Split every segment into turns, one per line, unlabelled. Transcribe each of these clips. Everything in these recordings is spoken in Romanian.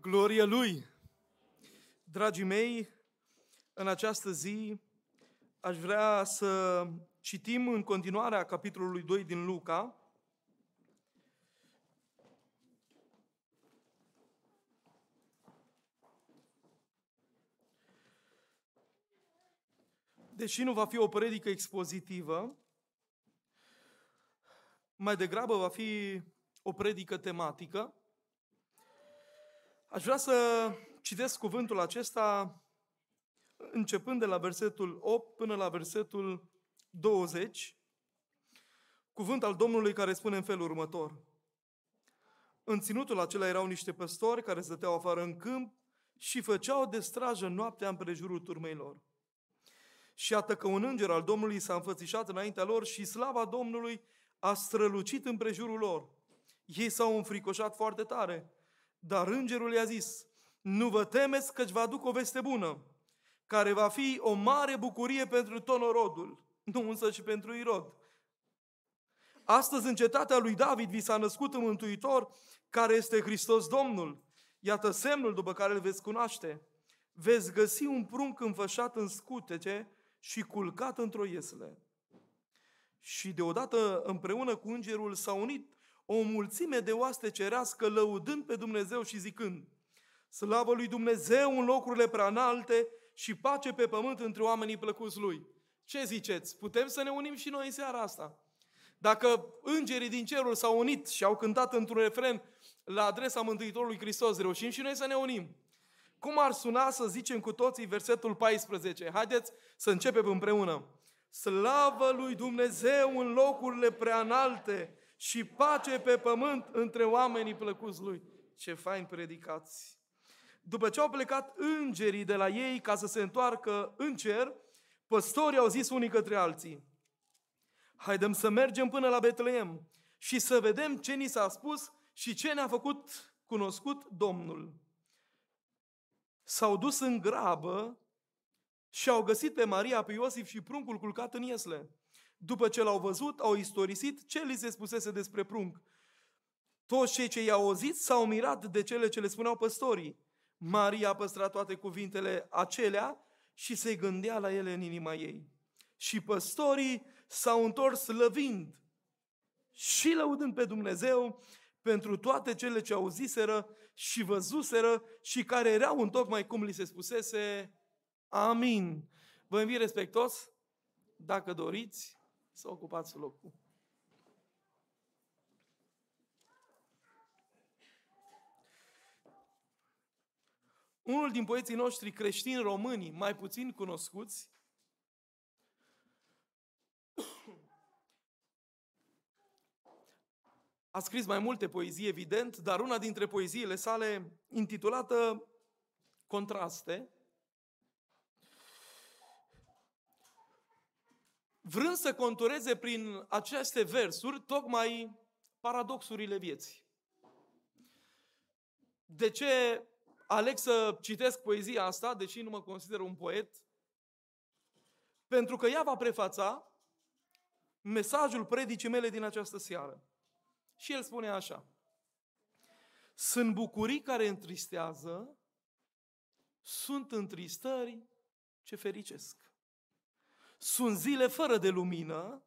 Gloria Lui! Dragii mei, în această zi aș vrea să citim în continuarea capitolului 2 din Luca, Deși nu va fi o predică expozitivă, mai degrabă va fi o predică tematică. Aș vrea să citesc cuvântul acesta începând de la versetul 8 până la versetul 20, cuvânt al Domnului care spune în felul următor. În ținutul acela erau niște păstori care stăteau afară în câmp și făceau de strajă noaptea împrejurul turmei lor. Și iată că un înger al Domnului s-a înfățișat înaintea lor și slava Domnului a strălucit împrejurul lor. Ei s-au înfricoșat foarte tare, dar îngerul i-a zis, nu vă temeți căci vă aduc o veste bună, care va fi o mare bucurie pentru tot norodul, nu însă și pentru Irod. Astăzi în cetatea lui David vi s-a născut un mântuitor care este Hristos Domnul. Iată semnul după care îl veți cunoaște. Veți găsi un prunc înfășat în scutece și culcat într-o iesle. Și deodată împreună cu îngerul s-a unit o mulțime de oaste cerească lăudând pe Dumnezeu și zicând Slavă lui Dumnezeu în locurile prea înalte și pace pe pământ între oamenii plăcuți lui. Ce ziceți? Putem să ne unim și noi în seara asta? Dacă îngerii din cerul s-au unit și au cântat într-un refren la adresa Mântuitorului Hristos, reușim și noi să ne unim. Cum ar suna să zicem cu toții versetul 14? Haideți să începem împreună. Slavă lui Dumnezeu în locurile prea înalte și pace pe pământ între oamenii plăcuți lui. Ce fain predicați! După ce au plecat îngerii de la ei ca să se întoarcă în cer, păstorii au zis unii către alții, haidem să mergem până la Betleem și să vedem ce ni s-a spus și ce ne-a făcut cunoscut Domnul. S-au dus în grabă și au găsit pe Maria, pe Iosif și pruncul culcat în iesle. După ce l-au văzut, au istorisit ce li se spusese despre prunc. Toți cei ce i-au auzit s-au mirat de cele ce le spuneau păstorii. Maria a păstrat toate cuvintele acelea și se gândea la ele în inima ei. Și păstorii s-au întors slăvind și lăudând pe Dumnezeu pentru toate cele ce auziseră și văzuseră și care erau în tocmai cum li se spusese. Amin. Vă invit respectos, dacă doriți, să ocupați locul. Unul din poeții noștri creștini români, mai puțin cunoscuți, a scris mai multe poezii, evident, dar una dintre poeziile sale, intitulată Contraste, vrând să contureze prin aceste versuri tocmai paradoxurile vieții. De ce aleg să citesc poezia asta, deși nu mă consider un poet, pentru că ea va prefața mesajul predicii mele din această seară. Și el spune așa. Sunt bucurii care întristează, sunt întristări ce fericesc. Sunt zile fără de lumină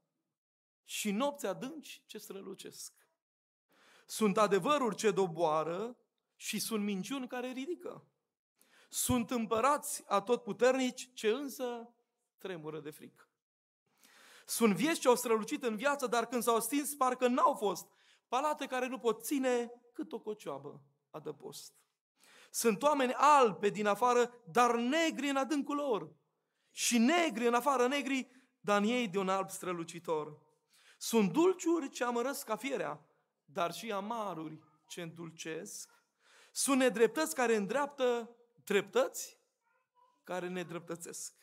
și nopți adânci ce strălucesc. Sunt adevăruri ce doboară și sunt minciuni care ridică. Sunt împărați atotputernici ce însă tremură de frică. Sunt vieți ce au strălucit în viață, dar când s-au stins, parcă n-au fost. Palate care nu pot ține cât o cocioabă adăpost. Sunt oameni albe din afară, dar negri în adâncul lor. Și negri în afară negri, dar în ei de un alb strălucitor. Sunt dulciuri ce amărăsc ca fierea, dar și amaruri ce îndulcesc. Sunt nedreptăți care îndreaptă dreptăți care ne dreptățesc.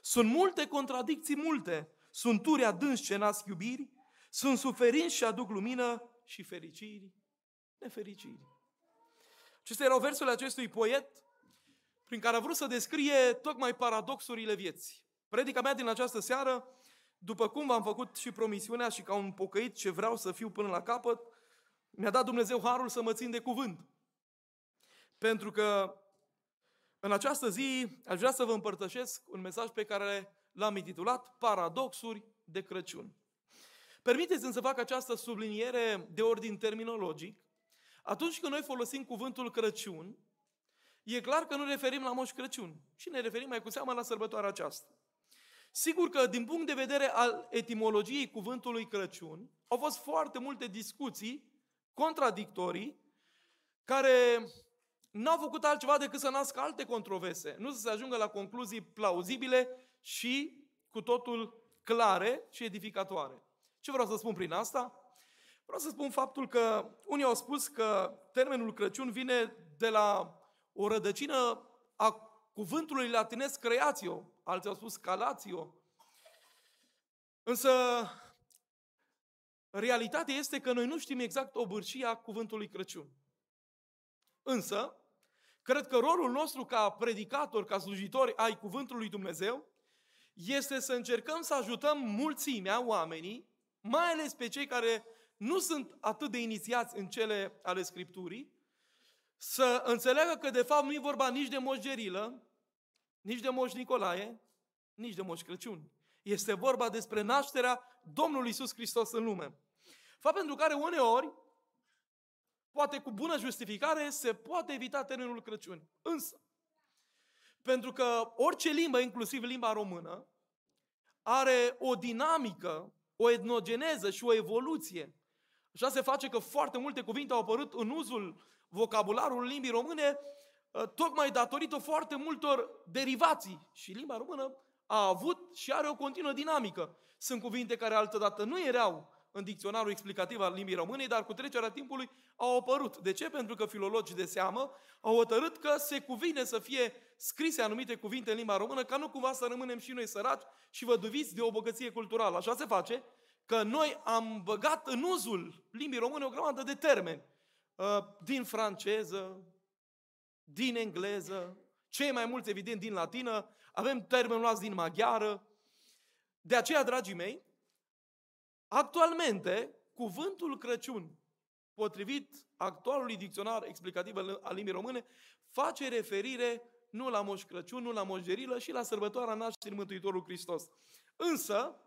Sunt multe contradicții, multe. Sunt turi adânci ce nasc iubiri, sunt suferinți și aduc lumină și fericiri, nefericiri. Acestea erau versurile acestui poet prin care a vrut să descrie tocmai paradoxurile vieții. Predica mea din această seară, după cum v-am făcut și promisiunea și ca un pocăit ce vreau să fiu până la capăt, mi-a dat Dumnezeu harul să mă țin de cuvânt. pentru că în această zi aș vrea să vă împărtășesc un mesaj pe care l-am intitulat Paradoxuri de Crăciun. Permiteți-mi să fac această subliniere de ordin terminologic. Atunci când noi folosim cuvântul Crăciun, e clar că nu referim la Moș Crăciun, ci ne referim mai cu seamă la sărbătoarea aceasta. Sigur că din punct de vedere al etimologiei cuvântului Crăciun, au fost foarte multe discuții contradictorii care n-au făcut altceva decât să nască alte controverse, nu să se ajungă la concluzii plauzibile și cu totul clare și edificatoare. Ce vreau să spun prin asta? Vreau să spun faptul că unii au spus că termenul Crăciun vine de la o rădăcină a cuvântului latinesc creatio, alții au spus calatio. Însă, realitatea este că noi nu știm exact obârșia cuvântului Crăciun. Însă, cred că rolul nostru ca predicator, ca slujitori ai cuvântului lui Dumnezeu, este să încercăm să ajutăm mulțimea, oamenii, mai ales pe cei care nu sunt atât de inițiați în cele ale Scripturii, să înțeleagă că de fapt nu e vorba nici de Moș Gerilă, nici de Moș Nicolae, nici de Moș Crăciun. Este vorba despre nașterea Domnului Isus Hristos în lume. Fapt pentru care uneori, poate cu bună justificare, se poate evita termenul Crăciun. Însă, pentru că orice limbă, inclusiv limba română, are o dinamică, o etnogeneză și o evoluție. Așa se face că foarte multe cuvinte au apărut în uzul vocabularului limbii române, ă, tocmai datorită foarte multor derivații. Și limba română a avut și are o continuă dinamică. Sunt cuvinte care altădată nu erau în dicționarul explicativ al limbii române, dar cu trecerea timpului au apărut. De ce? Pentru că filologii de seamă au hotărât că se cuvine să fie scrise anumite cuvinte în limba română, ca nu cumva să rămânem și noi săraci și văduviți de o bogăție culturală. Așa se face că noi am băgat în uzul limbii române o grămadă de termeni. Uh, din franceză, din engleză, cei mai mulți, evident, din latină, avem termenul luați din maghiară. De aceea, dragii mei, actualmente, cuvântul Crăciun, potrivit actualului dicționar explicativ al limbii române, face referire nu la Moș Crăciun, nu la Moș Gerilă și la sărbătoarea nașterii Mântuitorului Hristos. Însă,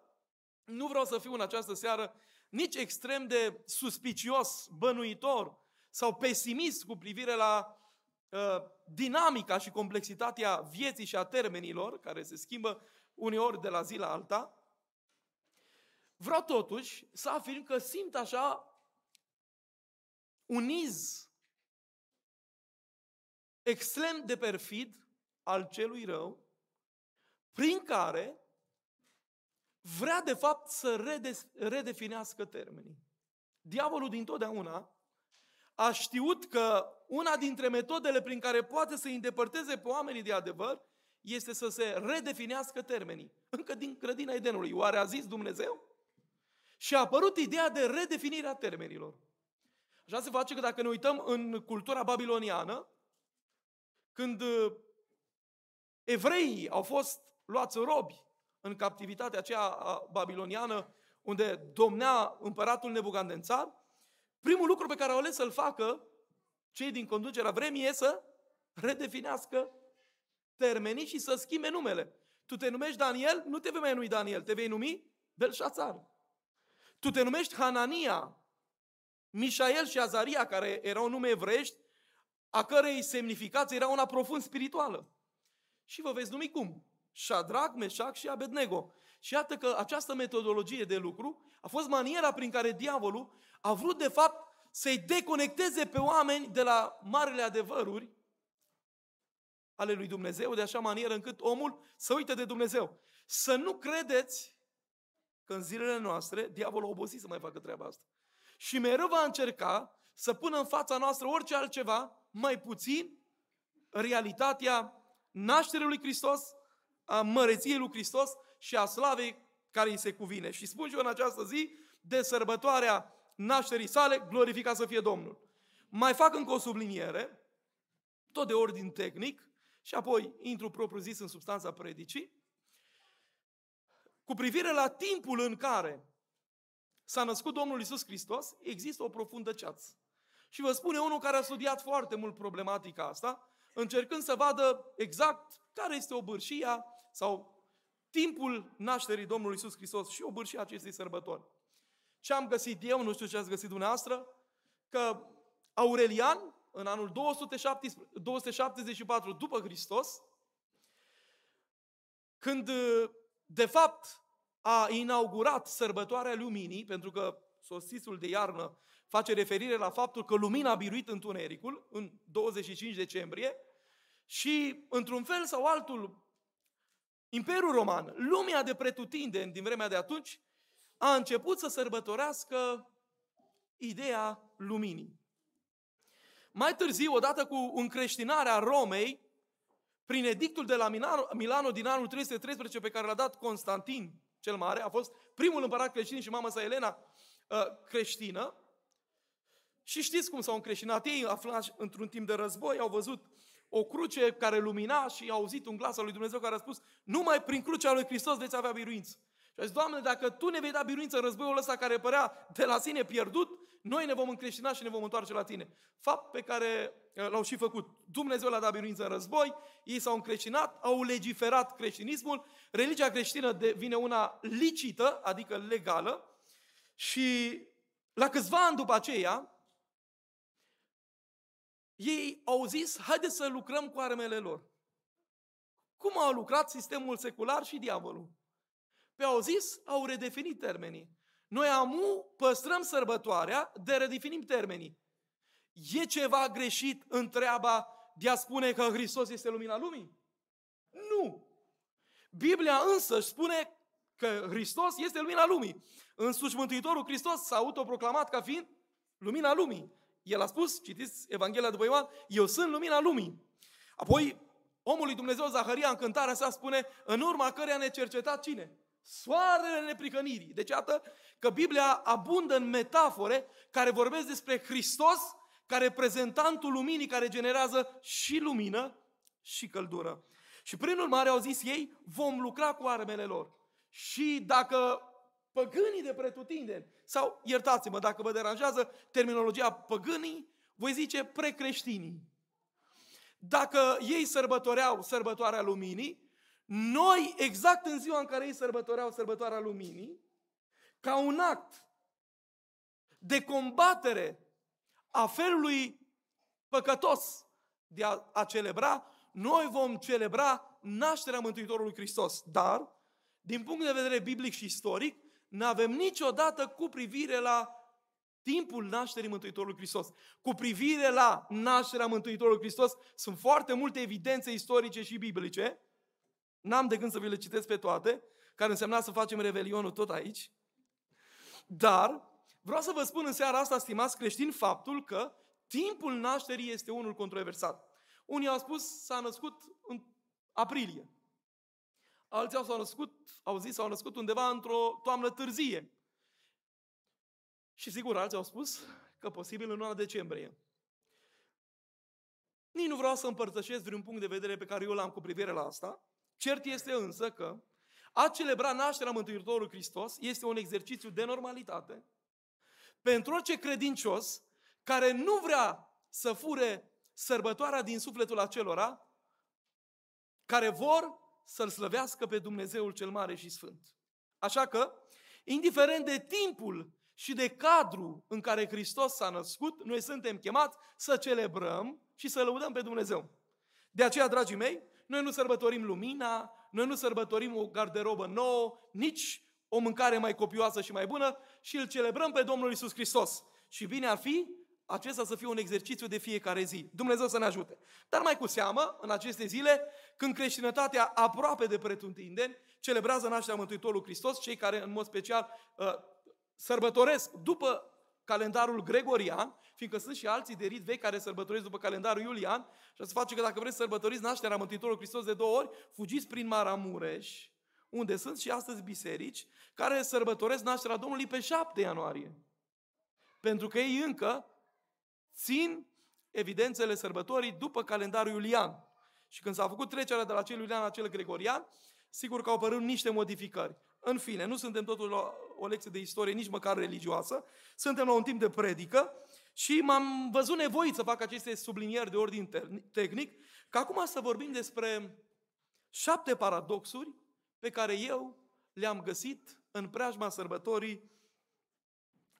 nu vreau să fiu în această seară nici extrem de suspicios, bănuitor sau pesimist cu privire la uh, dinamica și complexitatea vieții și a termenilor, care se schimbă uneori de la zi la alta, vreau totuși să afirm că simt așa un iz extrem de perfid al celui rău, prin care vrea de fapt să redefinească termenii. Diavolul din totdeauna a știut că una dintre metodele prin care poate să îndepărteze pe oamenii de adevăr este să se redefinească termenii. Încă din grădina Edenului. Oare a zis Dumnezeu? Și a apărut ideea de redefinire a termenilor. Așa se face că dacă ne uităm în cultura babiloniană, când uh, evreii au fost luați robi în captivitatea aceea babiloniană, unde domnea împăratul Nebucandențar, primul lucru pe care au ales să-l facă cei din conducerea vremii e să redefinească termenii și să schimbe numele. Tu te numești Daniel, nu te vei mai numi Daniel, te vei numi Belșațar. Tu te numești Hanania, Mișael și Azaria, care erau nume evreiești, a cărei semnificație era una profund spirituală. Și vă veți numi cum? Shadrach, Meșac și Abednego. Și iată că această metodologie de lucru a fost maniera prin care diavolul a vrut de fapt să-i deconecteze pe oameni de la marile adevăruri ale lui Dumnezeu, de așa manieră încât omul să uite de Dumnezeu. Să nu credeți că în zilele noastre diavolul a obosit să mai facă treaba asta. Și mereu va încerca să pună în fața noastră orice altceva, mai puțin realitatea nașterii lui Hristos, a măreției lui Hristos și a slavei care îi se cuvine. Și spun și eu în această zi, de sărbătoarea nașterii sale, glorificat să fie Domnul. Mai fac încă o subliniere, tot de ordin tehnic, și apoi intru propriu zis în substanța predicii, cu privire la timpul în care s-a născut Domnul Isus Hristos, există o profundă ceață. Și vă spune unul care a studiat foarte mult problematica asta, încercând să vadă exact care este obârșia sau timpul nașterii Domnului Isus Hristos și obârșia acestei sărbători. Ce am găsit eu, nu știu ce ați găsit dumneavoastră, că Aurelian, în anul 274 după Hristos, când de fapt a inaugurat sărbătoarea luminii, pentru că sosisul de iarnă face referire la faptul că lumina a biruit întunericul în 25 decembrie și, într-un fel sau altul, Imperiul Roman, lumea de pretutindeni din vremea de atunci, a început să sărbătorească ideea luminii. Mai târziu, odată cu încreștinarea Romei, prin edictul de la Milano din anul 313 pe care l-a dat Constantin cel Mare, a fost primul împărat creștin și mama sa Elena uh, creștină, și știți cum s-au încreștinat ei, aflați într-un timp de război, au văzut o cruce care lumina și au auzit un glas al lui Dumnezeu care a spus numai prin crucea lui Hristos veți avea biruință. Și a zis, Doamne, dacă Tu ne vei da biruință în războiul ăsta care părea de la sine pierdut, noi ne vom încreștina și ne vom întoarce la Tine. Fapt pe care uh, l-au și făcut. Dumnezeu l-a dat biruință în război, ei s-au încreștinat, au legiferat creștinismul, religia creștină devine una licită, adică legală, și la câțiva ani după aceea, ei au zis, haideți să lucrăm cu armele lor. Cum au lucrat sistemul secular și diavolul? Pe au zis, au redefinit termenii. Noi amu păstrăm sărbătoarea, de redefinim termenii. E ceva greșit în treaba de a spune că Hristos este lumina lumii? Nu! Biblia însă spune că Hristos este lumina lumii. Însuși Mântuitorul Hristos s-a autoproclamat ca fiind lumina lumii. El a spus, citiți Evanghelia după Ioan, eu sunt lumina lumii. Apoi, omul lui Dumnezeu Zaharia în cântarea sa spune, în urma căreia ne cerceta cine? Soarele nepricănirii. Deci, iată că Biblia abundă în metafore care vorbesc despre Hristos ca reprezentantul luminii care generează și lumină și căldură. Și prin urmare au zis ei, vom lucra cu armele lor. Și dacă păgânii de pretutindeni, sau iertați-mă dacă vă deranjează terminologia păgânii, voi zice precreștinii. Dacă ei sărbătoreau sărbătoarea luminii, noi, exact în ziua în care ei sărbătoreau sărbătoarea luminii, ca un act de combatere a felului păcătos de a, a celebra, noi vom celebra nașterea Mântuitorului Hristos. Dar, din punct de vedere biblic și istoric, nu avem niciodată cu privire la timpul nașterii Mântuitorului Hristos. Cu privire la nașterea Mântuitorului Hristos, sunt foarte multe evidențe istorice și biblice, n-am de gând să vi le citesc pe toate, care însemna să facem revelionul tot aici, dar vreau să vă spun în seara asta, stimați creștini, faptul că timpul nașterii este unul controversat. Unii au spus s-a născut în aprilie. Alții s-au născut, au zis, s-au născut undeva într-o toamnă târzie. Și sigur, alții au spus că posibil în luna decembrie. Nici nu vreau să împărtășesc vreun punct de vedere pe care eu l-am cu privire la asta. Cert este însă că a celebra nașterea Mântuitorului Hristos este un exercițiu de normalitate pentru orice credincios care nu vrea să fure sărbătoarea din sufletul acelora care vor să-L slăvească pe Dumnezeul cel mare și sfânt. Așa că, indiferent de timpul și de cadru în care Hristos s-a născut, noi suntem chemați să celebrăm și să lăudăm pe Dumnezeu. De aceea, dragii mei, noi nu sărbătorim lumina, noi nu sărbătorim o garderobă nouă, nici o mâncare mai copioasă și mai bună și îl celebrăm pe Domnul Isus Hristos. Și bine ar fi acesta să fie un exercițiu de fiecare zi. Dumnezeu să ne ajute. Dar mai cu seamă, în aceste zile, când creștinătatea aproape de pretutindeni celebrează nașterea Mântuitorului Hristos, cei care în mod special uh, sărbătoresc după calendarul gregorian, fiindcă sunt și alții de rit vechi care sărbătoresc după calendarul iulian, și se face că dacă vreți să sărbătoriți nașterea Mântuitorului Hristos de două ori, fugiți prin Maramureș, unde sunt și astăzi biserici, care sărbătoresc nașterea Domnului pe 7 ianuarie. Pentru că ei încă țin evidențele sărbătorii după calendarul iulian. Și când s-a făcut trecerea de la cel iulian la cel gregorian, sigur că au apărut niște modificări. În fine, nu suntem totul la o lecție de istorie, nici măcar religioasă, suntem la un timp de predică și m-am văzut nevoit să fac aceste sublinieri de ordin tehnic, că acum să vorbim despre șapte paradoxuri pe care eu le-am găsit în preajma sărbătorii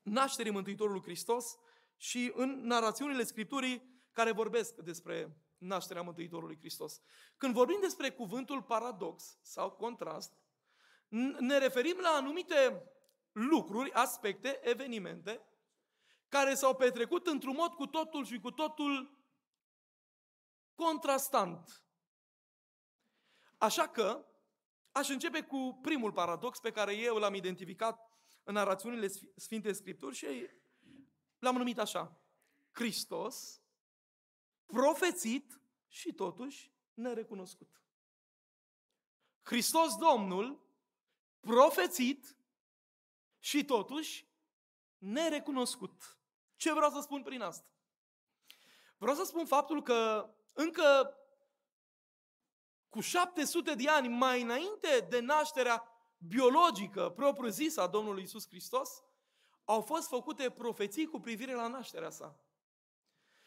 nașterii Mântuitorului Hristos și în narațiunile Scripturii care vorbesc despre nașterea Mântuitorului Hristos. Când vorbim despre cuvântul paradox sau contrast, ne referim la anumite lucruri, aspecte, evenimente care s-au petrecut într-un mod cu totul și cu totul contrastant. Așa că aș începe cu primul paradox pe care eu l-am identificat în narațiunile Sfinte Scripturi și l-am numit așa. Hristos, profețit și totuși nerecunoscut. Hristos Domnul, profețit și totuși nerecunoscut. Ce vreau să spun prin asta? Vreau să spun faptul că încă cu 700 de ani mai înainte de nașterea biologică propriu-zisă a Domnului Isus Hristos, au fost făcute profeții cu privire la nașterea sa.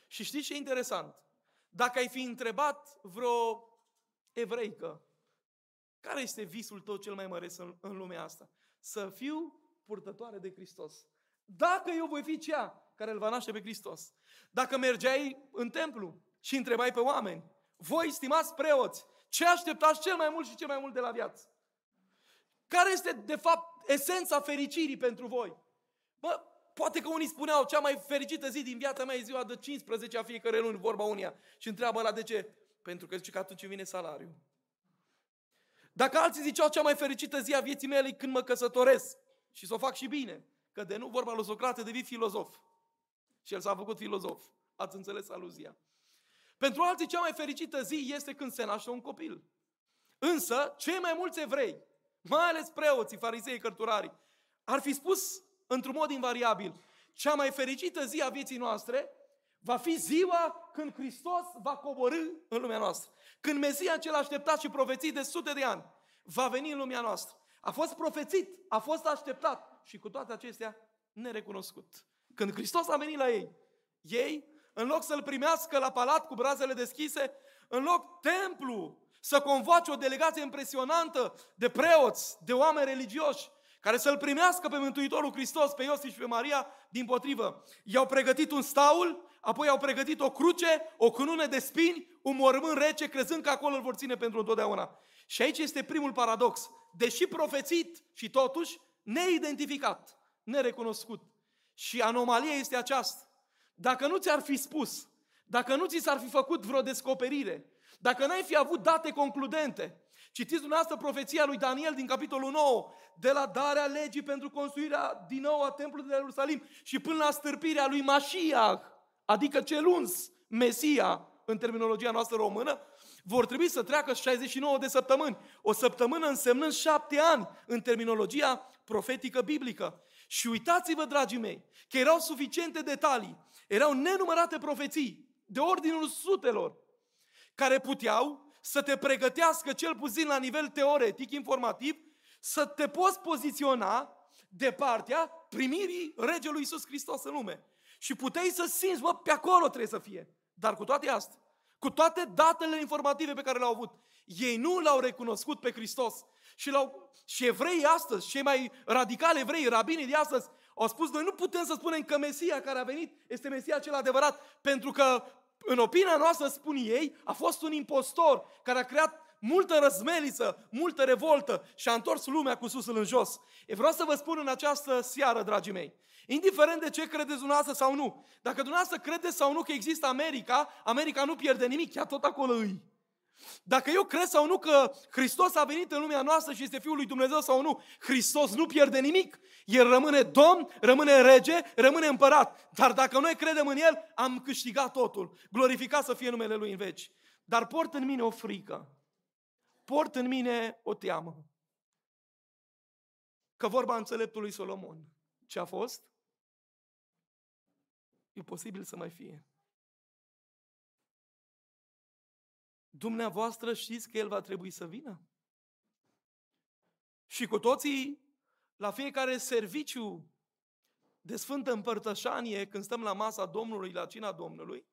Și știți ce e interesant? Dacă ai fi întrebat vreo evreică, care este visul tău cel mai mare în, în lumea asta? Să fiu purtătoare de Hristos. Dacă eu voi fi cea care îl va naște pe Hristos. Dacă mergeai în templu și întrebai pe oameni, voi, stimați preoți, ce așteptați cel mai mult și cel mai mult de la viață? Care este, de fapt, esența fericirii pentru voi? Bă, poate că unii spuneau, cea mai fericită zi din viața mea e ziua de 15 a fiecare luni, vorba unia. Și întreabă la de ce? Pentru că zice că atunci vine salariu. Dacă alții ziceau, cea mai fericită zi a vieții mele e când mă căsătoresc și să o fac și bine, că de nu vorba lui Socrate devii filozof. Și el s-a făcut filozof. Ați înțeles aluzia. Pentru alții, cea mai fericită zi este când se naște un copil. Însă, cei mai mulți evrei, mai ales preoții, farisei, cărturarii, ar fi spus într-un mod invariabil, cea mai fericită zi a vieții noastre va fi ziua când Hristos va coborâ în lumea noastră. Când Mesia cel așteptat și profețit de sute de ani va veni în lumea noastră. A fost profețit, a fost așteptat și cu toate acestea nerecunoscut. Când Hristos a venit la ei, ei, în loc să-L primească la palat cu brazele deschise, în loc templu să convoace o delegație impresionantă de preoți, de oameni religioși, care să-L primească pe Mântuitorul Hristos, pe Iosif și pe Maria, din potrivă. I-au pregătit un staul, apoi au pregătit o cruce, o cunune de spini, un mormânt rece, crezând că acolo îl vor ține pentru întotdeauna. Și aici este primul paradox. Deși profețit și totuși neidentificat, nerecunoscut. Și anomalia este aceasta. Dacă nu ți-ar fi spus, dacă nu ți s-ar fi făcut vreo descoperire, dacă n-ai fi avut date concludente, citiți dumneavoastră profeția lui Daniel din capitolul 9, de la darea legii pentru construirea din nou a templului de Ierusalim și până la stârpirea lui Mașiach, adică cel uns, Mesia, în terminologia noastră română, vor trebui să treacă 69 de săptămâni. O săptămână însemnând șapte ani în terminologia profetică biblică. Și uitați-vă, dragii mei, că erau suficiente detalii, erau nenumărate profeții, de ordinul sutelor, care puteau să te pregătească cel puțin la nivel teoretic, informativ, să te poți poziționa de partea primirii Regelui Iisus Hristos în lume. Și puteai să simți, mă, pe acolo trebuie să fie. Dar cu toate astea, cu toate datele informative pe care le-au avut, ei nu l-au recunoscut pe Hristos. Și, l-au, și evreii astăzi, cei mai radicali evrei, rabinii de astăzi, au spus, noi nu putem să spunem că Mesia care a venit este Mesia cel adevărat, pentru că, în opinia noastră, spun ei, a fost un impostor care a creat multă răzmeliță, multă revoltă și a întors lumea cu susul în jos. E vreau să vă spun în această seară, dragii mei, indiferent de ce credeți dumneavoastră sau nu, dacă dumneavoastră credeți sau nu că există America, America nu pierde nimic, chiar tot acolo îi. Dacă eu cred sau nu că Hristos a venit în lumea noastră și este Fiul lui Dumnezeu sau nu, Hristos nu pierde nimic. El rămâne Domn, rămâne rege, rămâne împărat. Dar dacă noi credem în El, am câștigat totul. Glorificat să fie numele Lui în veci. Dar port în mine o frică. Port în mine o teamă. Că vorba înțeleptului Solomon. Ce a fost? E posibil să mai fie. Dumneavoastră știți că El va trebui să vină? Și cu toții, la fiecare serviciu de Sfântă Împărtășanie, când stăm la masa Domnului, la cina Domnului,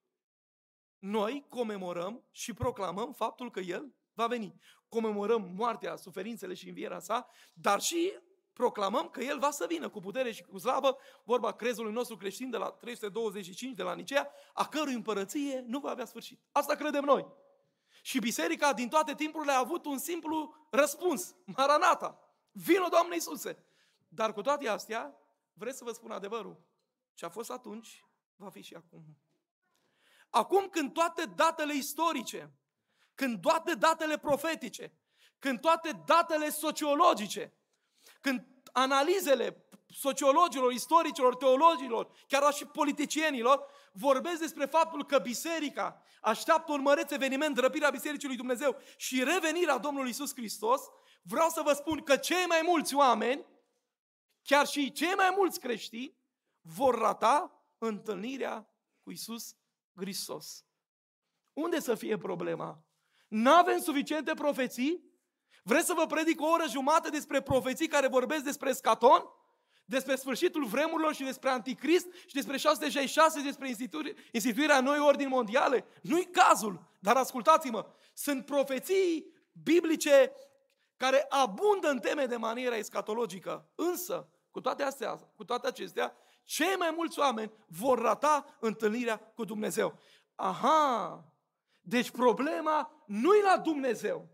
noi comemorăm și proclamăm faptul că El va veni. Comemorăm moartea, suferințele și învierea sa, dar și proclamăm că El va să vină cu putere și cu slavă, vorba crezului nostru creștin de la 325 de la Nicea, a cărui împărăție nu va avea sfârșit. Asta credem noi. Și biserica din toate timpurile a avut un simplu răspuns. Maranata! Vino, Doamne Iisuse! Dar cu toate astea, vreți să vă spun adevărul. Ce a fost atunci, va fi și acum. Acum când toate datele istorice, când toate datele profetice, când toate datele sociologice, când analizele sociologilor, istoricilor, teologilor, chiar și politicienilor, vorbesc despre faptul că biserica așteaptă un măreț eveniment, răpirea Bisericii lui Dumnezeu și revenirea Domnului Isus Hristos, vreau să vă spun că cei mai mulți oameni, chiar și cei mai mulți creștini, vor rata întâlnirea cu Isus Hristos. Unde să fie problema? N-avem suficiente profeții? Vreți să vă predic o oră jumate despre profeții care vorbesc despre scaton? Despre sfârșitul vremurilor și despre anticrist și despre 666 și despre instituirea noi ordini mondiale? Nu-i cazul, dar ascultați-mă, sunt profeții biblice care abundă în teme de manieră escatologică. Însă, cu toate, astea, cu toate acestea, cei mai mulți oameni vor rata întâlnirea cu Dumnezeu. Aha! Deci problema nu e la Dumnezeu.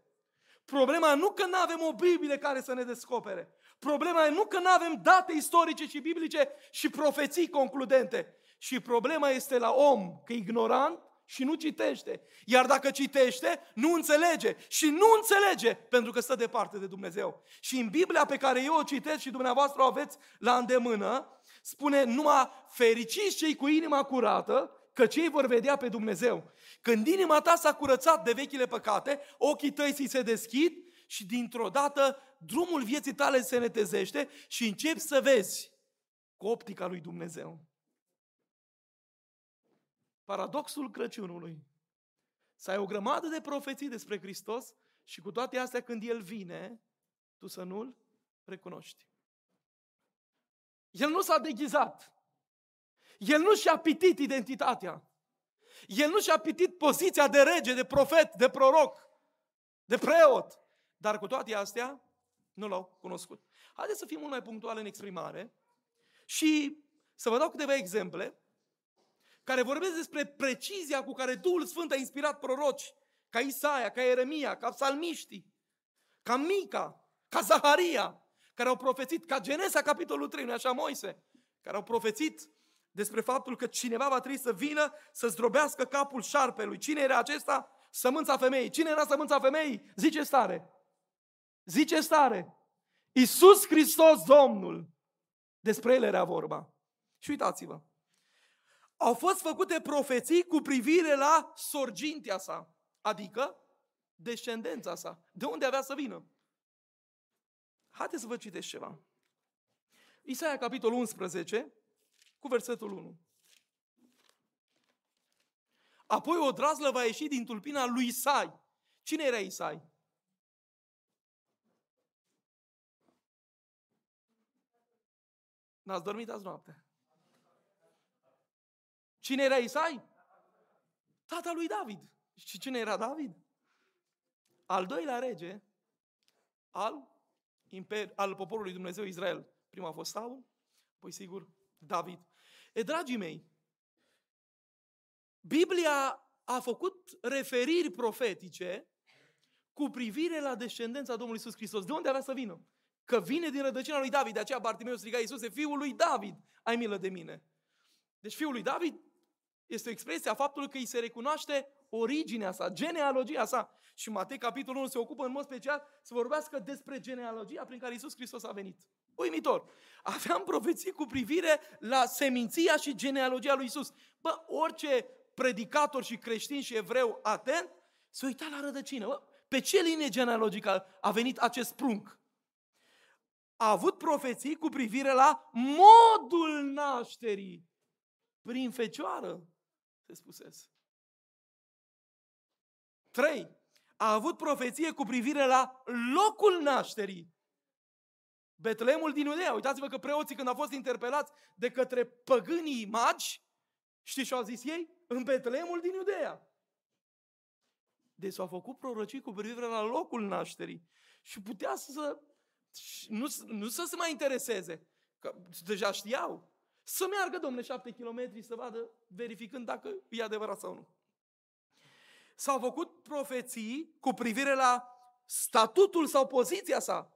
Problema nu că nu avem o Biblie care să ne descopere. Problema e nu că nu avem date istorice și biblice și profeții concludente. Și problema este la om, că e ignorant și nu citește. Iar dacă citește, nu înțelege. Și nu înțelege pentru că stă departe de Dumnezeu. Și în Biblia pe care eu o citesc și dumneavoastră o aveți la îndemână, spune numai fericiți cei cu inima curată, că cei vor vedea pe Dumnezeu. Când inima ta s-a curățat de vechile păcate, ochii tăi ți se deschid și dintr-o dată drumul vieții tale se netezește și începi să vezi cu optica lui Dumnezeu. Paradoxul Crăciunului. Să ai o grămadă de profeții despre Hristos și cu toate astea când El vine, tu să nu-L recunoști. El nu s-a deghizat. El nu și-a pitit identitatea. El nu și-a pitit poziția de rege, de profet, de proroc, de preot. Dar cu toate astea, nu l-au cunoscut. Haideți să fim mult mai punctuali în exprimare și să vă dau câteva exemple care vorbesc despre precizia cu care Duhul Sfânt a inspirat proroci, ca Isaia, ca Ieremia, ca psalmiștii, ca Mica, ca Zaharia, care au profețit, ca Genesa, capitolul 3, nu așa Moise, care au profețit despre faptul că cineva va trebui să vină să zdrobească capul șarpelui. Cine era acesta? Sămânța femeii. Cine era sămânța femeii? Zice stare. Zice stare. Iisus Hristos Domnul. Despre el era vorba. Și uitați-vă. Au fost făcute profeții cu privire la sorgintea sa. Adică descendența sa. De unde avea să vină? Haideți să vă citesc ceva. Isaia, capitolul 11, cu versetul 1. Apoi o drazlă va ieși din tulpina lui Isai. Cine era Isai? N-ați dormit azi noapte. Cine era Isai? Tata lui David. Și cine era David? Al doilea rege al, imper, al poporului Dumnezeu Israel. Prima a fost Saul, apoi sigur David. E, dragii mei, Biblia a făcut referiri profetice cu privire la descendența Domnului Iisus Hristos. De unde avea să vină? Că vine din rădăcina lui David. De aceea Bartimeu striga Iisuse, fiul lui David, ai milă de mine. Deci fiul lui David este o expresie a faptului că îi se recunoaște originea sa, genealogia sa. Și Matei, capitolul 1, se ocupă în mod special să vorbească despre genealogia prin care Iisus Hristos a venit. Uimitor. Aveam profeții cu privire la seminția și genealogia lui Isus. Bă, orice predicator și creștin și evreu atent se uita la rădăcină. Bă, pe ce linie genealogică a venit acest prunc? A avut profeții cu privire la modul nașterii prin fecioară, se spusese. Trei. A avut profeție cu privire la locul nașterii Betlemul din Iudea. Uitați-vă că preoții când au fost interpelați de către păgânii magi, știți ce au zis ei? În Betlemul din Iudea. Deci s-au făcut prorocii cu privire la locul nașterii. Și putea să nu, nu să se mai intereseze, că deja știau. Să meargă, domnule, șapte kilometri să vadă, verificând dacă e adevărat sau nu. S-au făcut profeții cu privire la statutul sau poziția sa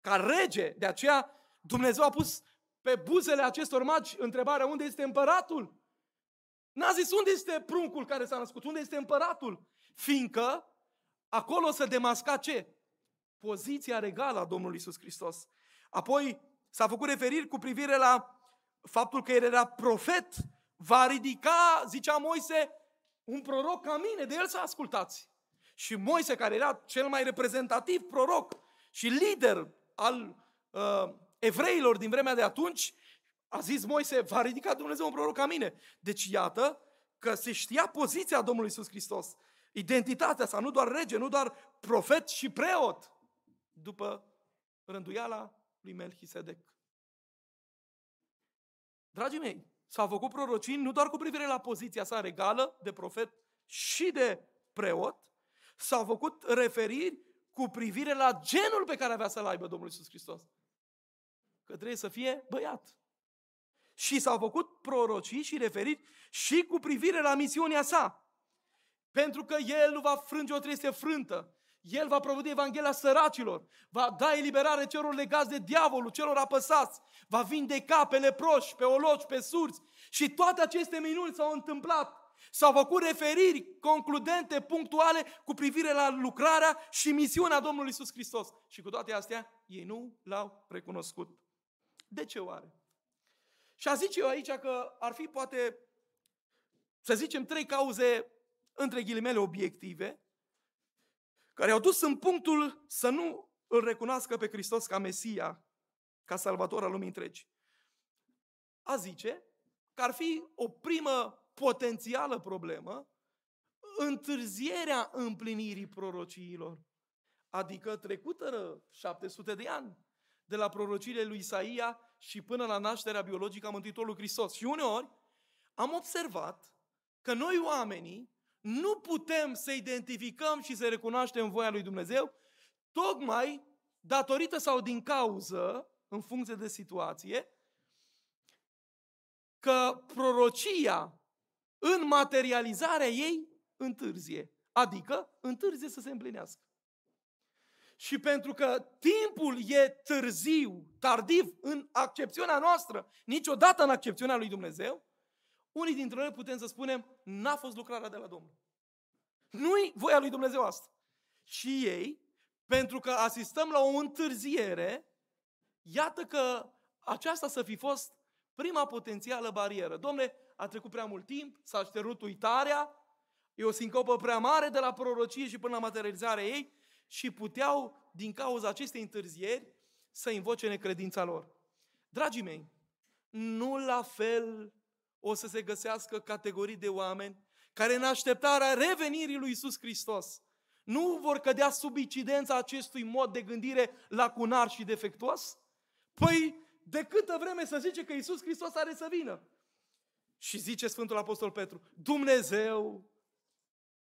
ca rege. De aceea Dumnezeu a pus pe buzele acestor magi întrebarea unde este împăratul. N-a zis unde este pruncul care s-a născut, unde este împăratul. Fiindcă acolo se demasca ce? Poziția regală a Domnului Isus Hristos. Apoi s-a făcut referiri cu privire la faptul că el era profet, va ridica, zicea Moise, un proroc ca mine, de el să ascultați. Și Moise, care era cel mai reprezentativ proroc și lider al uh, evreilor din vremea de atunci, a zis Moise, va ridica Dumnezeu un proroc ca mine. Deci iată că se știa poziția Domnului Iisus Hristos. Identitatea sa, nu doar rege, nu doar profet și preot, după rânduiala lui Melchisedec. Dragii mei, s-au făcut prorocii nu doar cu privire la poziția sa regală de profet și de preot, s-au făcut referiri cu privire la genul pe care avea să-l aibă Domnul Iisus Hristos. Că trebuie să fie băiat. Și s-au făcut prorocii și referiri și cu privire la misiunea sa. Pentru că El nu va frânge o trestie frântă. El va provodi Evanghelia săracilor, va da eliberare celor legați de diavolul, celor apăsați, va vindeca pe leproși, pe ologi, pe surți. Și toate aceste minuni s-au întâmplat S-au făcut referiri concludente, punctuale, cu privire la lucrarea și misiunea Domnului Isus Hristos. Și cu toate astea, ei nu l-au recunoscut. De ce oare? Și a zice eu aici că ar fi poate, să zicem, trei cauze, între ghilimele, obiective, care au dus în punctul să nu îl recunoască pe Hristos ca Mesia, ca salvator al lumii întregi. A zice că ar fi o primă potențială problemă întârzierea împlinirii prorociilor. Adică trecută 700 de ani de la prorociile lui Isaia și până la nașterea biologică a Mântuitorului Hristos. Și uneori am observat că noi oamenii nu putem să identificăm și să recunoaștem voia lui Dumnezeu tocmai datorită sau din cauză, în funcție de situație, că prorocia în materializarea ei întârzie. Adică întârzie să se împlinească. Și pentru că timpul e târziu, tardiv în accepțiunea noastră, niciodată în accepțiunea lui Dumnezeu, unii dintre noi putem să spunem, n-a fost lucrarea de la Domnul. Nu-i voia lui Dumnezeu asta. Și ei, pentru că asistăm la o întârziere, iată că aceasta să fi fost prima potențială barieră. Domne, a trecut prea mult timp, s-a șterut uitarea, e o sincopă prea mare de la prorocie și până la materializarea ei și puteau, din cauza acestei întârzieri, să invoce necredința lor. Dragii mei, nu la fel o să se găsească categorii de oameni care în așteptarea revenirii lui Isus Hristos nu vor cădea sub incidența acestui mod de gândire lacunar și defectuos? Păi, de câtă vreme să zice că Isus Hristos are să vină? Și zice Sfântul Apostol Petru, Dumnezeu,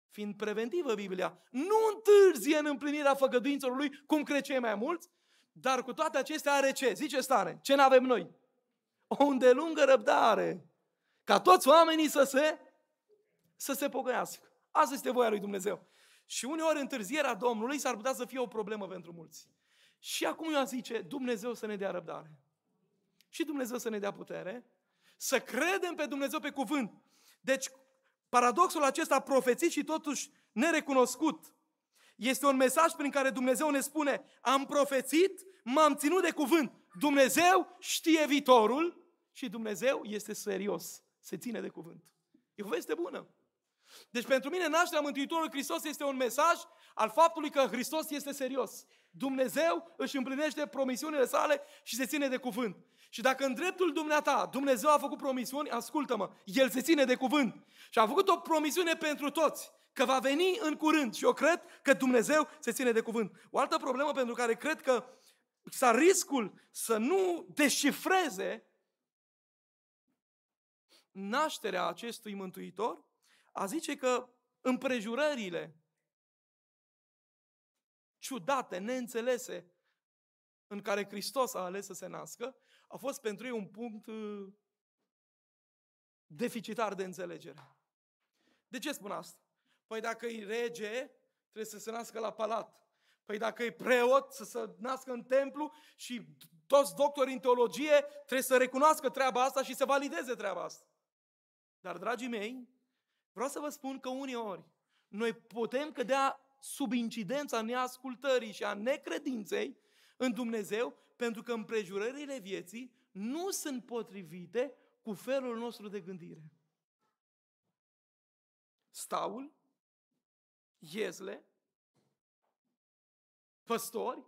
fiind preventivă Biblia, nu întârzie în împlinirea făgăduințelor Lui, cum cred cei mai mulți, dar cu toate acestea are ce? Zice stare, ce n-avem noi? O îndelungă răbdare, ca toți oamenii să se, să se pocăiască. Asta este voia lui Dumnezeu. Și uneori întârzierea Domnului s-ar putea să fie o problemă pentru mulți. Și acum eu zice, Dumnezeu să ne dea răbdare. Și Dumnezeu să ne dea putere să credem pe Dumnezeu pe cuvânt. Deci, paradoxul acesta profețit și totuși nerecunoscut este un mesaj prin care Dumnezeu ne spune am profețit, m-am ținut de cuvânt. Dumnezeu știe viitorul și Dumnezeu este serios, se ține de cuvânt. E o veste bună. Deci pentru mine nașterea Mântuitorului Hristos este un mesaj al faptului că Hristos este serios. Dumnezeu își împlinește promisiunile sale și se ține de cuvânt. Și dacă în dreptul dumneata Dumnezeu a făcut promisiuni, ascultă-mă, El se ține de cuvânt. Și a făcut o promisiune pentru toți, că va veni în curând. Și eu cred că Dumnezeu se ține de cuvânt. O altă problemă pentru care cred că Exista riscul să nu descifreze nașterea acestui Mântuitor, a zice că împrejurările ciudate, neînțelese, în care Hristos a ales să se nască, a fost pentru ei un punct uh, deficitar de înțelegere. De ce spun asta? Păi dacă e rege, trebuie să se nască la palat. Păi dacă e preot, să se nască în templu și toți doctorii în teologie trebuie să recunoască treaba asta și să valideze treaba asta. Dar, dragii mei, vreau să vă spun că uneori noi putem cădea sub incidența neascultării și a necredinței în Dumnezeu pentru că împrejurările vieții nu sunt potrivite cu felul nostru de gândire. Staul, Iezle, păstori,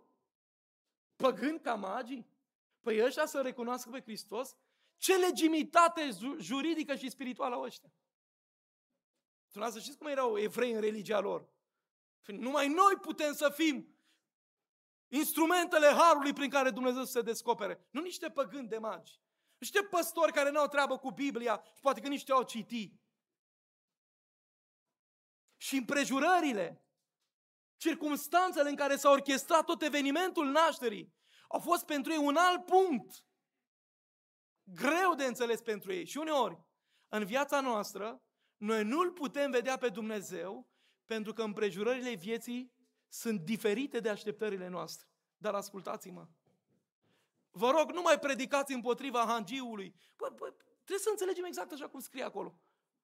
păgâni ca magii, păi ăștia să recunoască pe Hristos, ce legitimitate juridică și spirituală au ăștia. Dumneavoastră știți cum erau evrei în religia lor? Numai noi putem să fim instrumentele harului prin care Dumnezeu să se descopere. Nu niște păgâni de magi. Niște păstori care n-au treabă cu Biblia și poate că nici te-au citit. Și împrejurările, circumstanțele în care s-a orchestrat tot evenimentul nașterii, au fost pentru ei un alt punct. Greu de înțeles pentru ei. Și uneori, în viața noastră, noi nu-L putem vedea pe Dumnezeu pentru că împrejurările vieții sunt diferite de așteptările noastre. Dar ascultați-mă. Vă rog, nu mai predicați împotriva hangiului. Bă, bă, trebuie să înțelegem exact așa cum scrie acolo.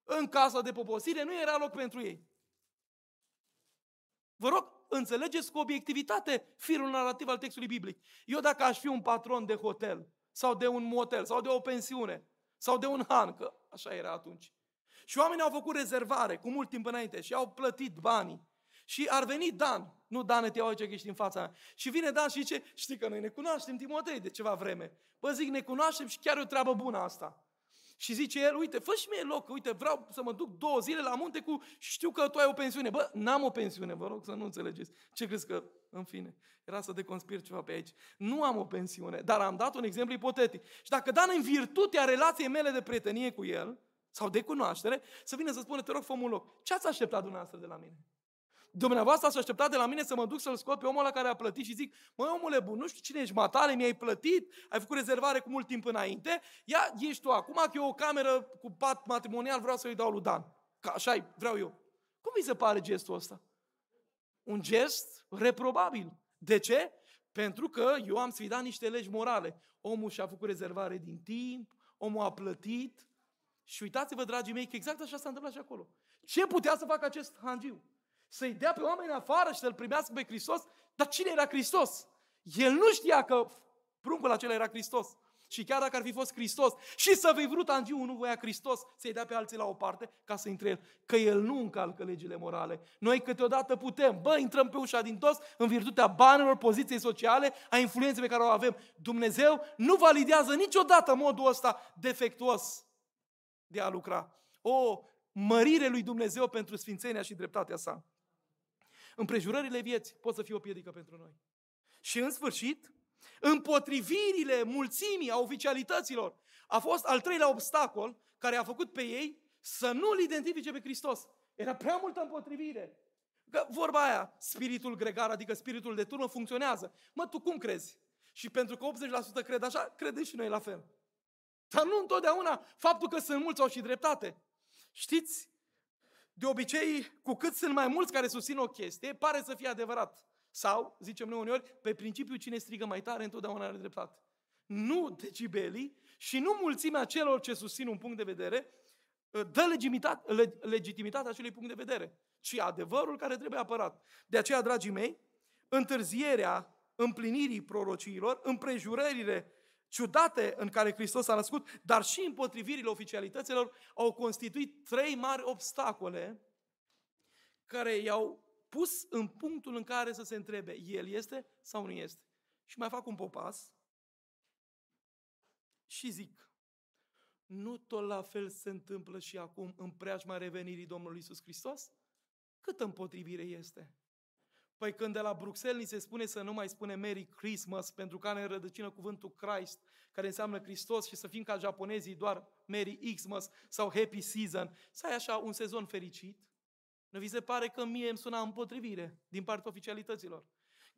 În casa de poposire nu era loc pentru ei. Vă rog, înțelegeți cu obiectivitate firul narrativ al textului biblic. Eu dacă aș fi un patron de hotel, sau de un motel, sau de o pensiune, sau de un han, că așa era atunci, și oamenii au făcut rezervare cu mult timp înainte și au plătit banii. Și ar veni Dan, nu Dan, te iau aici că ești în fața mea. Și vine Dan și zice, știi că noi ne cunoaștem, Timotei, de ceva vreme. Bă, zic, ne cunoaștem și chiar e o treabă bună asta. Și zice el, uite, fă și mie loc, uite, vreau să mă duc două zile la munte cu și știu că tu ai o pensiune. Bă, n-am o pensiune, vă rog să nu înțelegeți. Ce crezi că, în fine, era să deconspir ceva pe aici. Nu am o pensiune, dar am dat un exemplu ipotetic. Și dacă Dan, în virtutea relației mele de prietenie cu el, sau de cunoaștere, să vină să spună, te rog, fă un loc. Ce ați așteptat dumneavoastră de la mine? Dumneavoastră ați așteptat de la mine să mă duc să-l scot pe omul ăla care a plătit și zic, măi omule bun, nu știu cine ești matale, mi-ai plătit, ai făcut rezervare cu mult timp înainte, ia, ești tu acum că eu o cameră cu pat matrimonial vreau să-i dau lui Dan. Ca așa vreau eu. Cum vi se pare gestul ăsta? Un gest reprobabil. De ce? Pentru că eu am sfidat niște legi morale. Omul și-a făcut rezervare din timp, omul a plătit, și uitați-vă, dragii mei, că exact așa s-a întâmplat și acolo. Ce putea să facă acest hangiu? Să-i dea pe oameni afară și să-L primească pe Hristos? Dar cine era Hristos? El nu știa că pruncul acela era Hristos. Și chiar dacă ar fi fost Hristos și să fi vrut angiu, nu voia Hristos să-i dea pe alții la o parte ca să intre el. Că el nu încalcă legile morale. Noi câteodată putem, bă, intrăm pe ușa din toți în virtutea banilor, poziției sociale, a influenței pe care o avem. Dumnezeu nu validează niciodată modul ăsta defectuos de a lucra. O mărire lui Dumnezeu pentru sfințenia și dreptatea sa. Împrejurările vieții pot să fie o piedică pentru noi. Și în sfârșit, împotrivirile mulțimii a oficialităților a fost al treilea obstacol care a făcut pe ei să nu-L identifice pe Hristos. Era prea multă împotrivire. Că vorba aia, spiritul gregar, adică spiritul de turnă, funcționează. Mă, tu cum crezi? Și pentru că 80% cred așa, credem și noi la fel. Dar nu întotdeauna faptul că sunt mulți au și dreptate. Știți, de obicei, cu cât sunt mai mulți care susțin o chestie, pare să fie adevărat. Sau, zicem noi uneori, pe principiu cine strigă mai tare întotdeauna are dreptate. Nu decibelii și nu mulțimea celor ce susțin un punct de vedere ă, dă legitimitatea acelui punct de vedere, ci adevărul care trebuie apărat. De aceea, dragii mei, întârzierea împlinirii prorociilor, împrejurările ciudate în care Hristos a născut, dar și împotrivirile oficialităților, au constituit trei mari obstacole care i-au pus în punctul în care să se întrebe, El este sau nu este? Și mai fac un popas și zic, nu tot la fel se întâmplă și acum în preajma revenirii Domnului Isus Hristos? Câtă împotrivire este? Păi când de la Bruxelles ni se spune să nu mai spune Merry Christmas pentru că ne rădăcină cuvântul Christ, care înseamnă Hristos și să fim ca japonezii doar Merry Xmas sau Happy Season, să ai așa un sezon fericit, nu vi se pare că mie îmi suna împotrivire din partea oficialităților?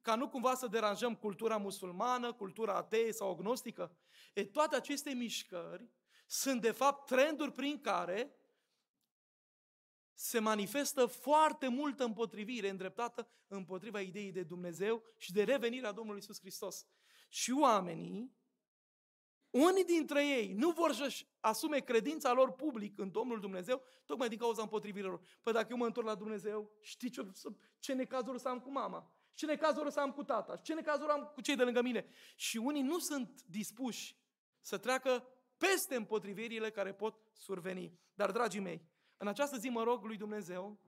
Ca nu cumva să deranjăm cultura musulmană, cultura atee sau agnostică? E, toate aceste mișcări sunt de fapt trenduri prin care se manifestă foarte multă împotrivire îndreptată împotriva ideii de Dumnezeu și de revenirea Domnului Isus Hristos. Și oamenii, unii dintre ei nu vor să-și asume credința lor public în Domnul Dumnezeu, tocmai din cauza împotrivirilor. Păi dacă eu mă întorc la Dumnezeu, știi ce, ce necazuri să am cu mama, ce necazuri să am cu tata, ce necazuri am cu cei de lângă mine. Și unii nu sunt dispuși să treacă peste împotrivirile care pot surveni. Dar, dragii mei, în această zi mă rog lui Dumnezeu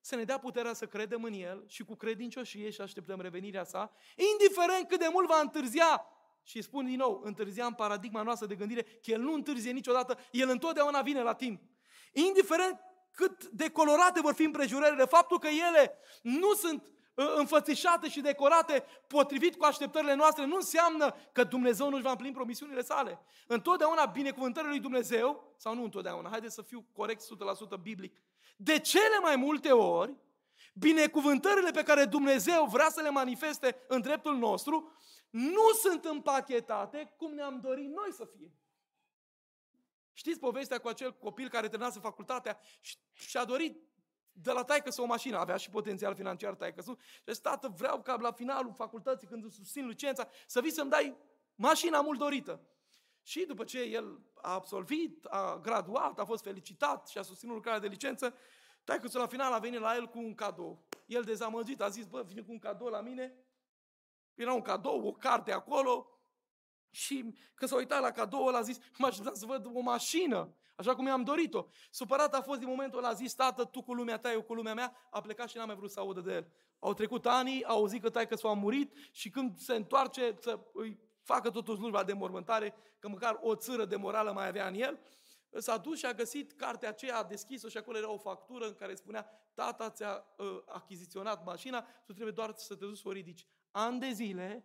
să ne dea puterea să credem în El și cu credincioșie și așteptăm revenirea sa, indiferent cât de mult va întârzia. Și spun din nou, întârzia în paradigma noastră de gândire că El nu întârzie niciodată, El întotdeauna vine la timp. Indiferent cât de colorate vor fi împrejurările, faptul că ele nu sunt Ă, înfățișate și decorate potrivit cu așteptările noastre, nu înseamnă că Dumnezeu nu-și va împlini promisiunile sale. Întotdeauna binecuvântările lui Dumnezeu, sau nu întotdeauna, haideți să fiu corect 100% biblic, de cele mai multe ori, binecuvântările pe care Dumnezeu vrea să le manifeste în dreptul nostru, nu sunt împachetate cum ne-am dorit noi să fie. Știți povestea cu acel copil care terminase facultatea și a dorit de la taică o mașină, avea și potențial financiar taică su, și tată, vreau ca la finalul facultății, când susțin licența, să vii să-mi dai mașina mult dorită. Și după ce el a absolvit, a graduat, a fost felicitat și a susținut lucrarea de licență, taică la final a venit la el cu un cadou. El dezamăgit a zis, bă, vine cu un cadou la mine. Era un cadou, o carte acolo. Și că s-a uitat la cadou ăla a zis, mă așteptam să văd o mașină așa cum i-am dorit-o. Supărat a fost din momentul ăla, a zis, tată, tu cu lumea ta, eu cu lumea mea, a plecat și n-am mai vrut să audă de el. Au trecut ani, au auzit că taică s a murit și când se întoarce să îi facă totul slujba de mormântare, că măcar o țără de morală mai avea în el, s-a dus și a găsit cartea aceea, a deschis-o și acolo era o factură în care spunea tata ți-a uh, achiziționat mașina, tu trebuie doar să te duci să o ridici. An de zile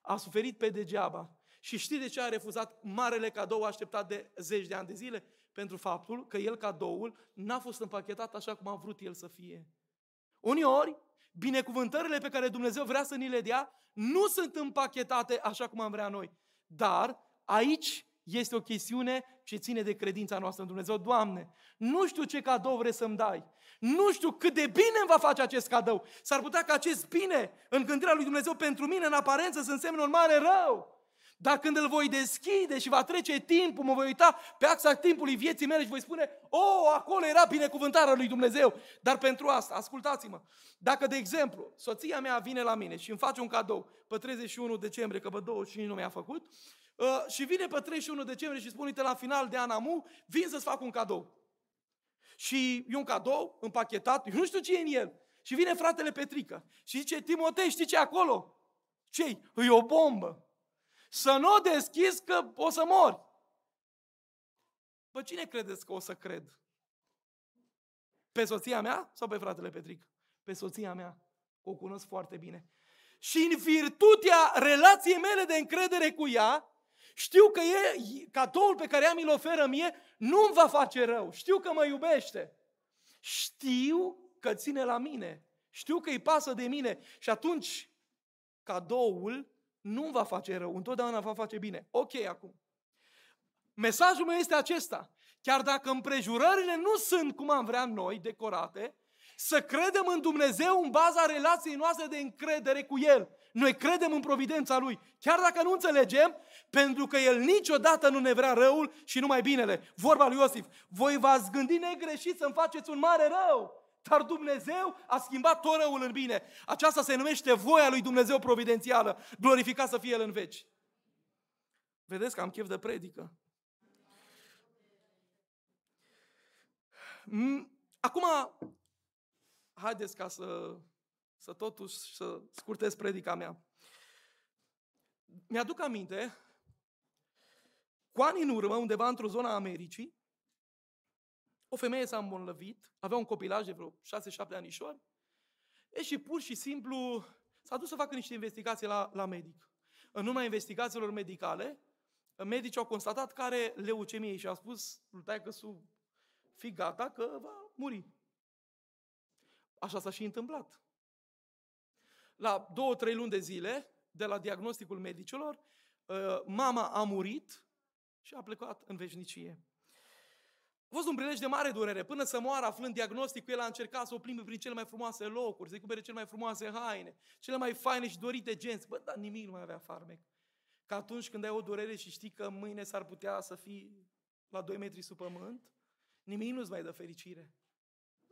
a suferit pe degeaba. Și știi de ce a refuzat marele cadou așteptat de zeci de ani de zile? Pentru faptul că el, cadoul, n-a fost împachetat așa cum a vrut el să fie. Uneori, binecuvântările pe care Dumnezeu vrea să ni le dea nu sunt împachetate așa cum am vrea noi. Dar aici este o chestiune ce ține de credința noastră în Dumnezeu. Doamne, nu știu ce cadou vrei să-mi dai. Nu știu cât de bine îmi va face acest cadou. S-ar putea ca acest bine în gândirea lui Dumnezeu pentru mine, în aparență, să însemne un mare rău. Dar când îl voi deschide și va trece timpul, mă voi uita pe axa timpului vieții mele și voi spune, oh, acolo era binecuvântarea lui Dumnezeu. Dar pentru asta, ascultați-mă, dacă, de exemplu, soția mea vine la mine și îmi face un cadou pe 31 decembrie, că pe 25 nu mi-a făcut, uh, și vine pe 31 decembrie și spune, uite, la final de an amu, vin să-ți fac un cadou. Și e un cadou împachetat, eu nu știu ce e în el. Și vine fratele Petrică și zice, Timotei, știi ce acolo? ce E o bombă. Să nu o deschizi că o să mori. Bă, cine credeți că o să cred? Pe soția mea sau pe fratele Petric? Pe soția mea. O cunosc foarte bine. Și în virtutea relației mele de încredere cu ea, știu că e cadoul pe care ea mi-l oferă mie nu îmi va face rău. Știu că mă iubește. Știu că ține la mine. Știu că îi pasă de mine. Și atunci cadoul nu va face rău, întotdeauna va face bine. Ok, acum. Mesajul meu este acesta. Chiar dacă împrejurările nu sunt cum am vrea noi, decorate, să credem în Dumnezeu în baza relației noastre de încredere cu El. Noi credem în providența Lui, chiar dacă nu înțelegem, pentru că El niciodată nu ne vrea răul și numai binele. Vorba lui Iosif, voi v-ați gândit negreșit să-mi faceți un mare rău. Dar Dumnezeu a schimbat tot răul în bine. Aceasta se numește voia lui Dumnezeu providențială. Glorificat să fie El în veci. Vedeți că am chef de predică. Mm, acum, haideți ca să, să totuși să scurtez predica mea. Mi-aduc aminte, cu ani în urmă, undeva într-o zonă a Americii, o femeie s-a îmbolnăvit, avea un copilaj de vreo 6-7 anișori E și pur și simplu s-a dus să facă niște investigații la, la medic. În urma investigațiilor medicale, medicii au constatat că are leucemie și a spus lui taică su fi gata că va muri. Așa s-a și întâmplat. La două, trei luni de zile, de la diagnosticul medicilor, uh, mama a murit și a plecat în veșnicie. A fost un prilej de mare durere. Până să moară, aflând diagnosticul, el a încercat să o plimbe prin cele mai frumoase locuri, să-i cumpere cele mai frumoase haine, cele mai faine și dorite genți. Bă, dar nimic nu mai avea farmec. Că atunci când ai o durere și știi că mâine s-ar putea să fii la 2 metri sub pământ, nimic nu-ți mai dă fericire.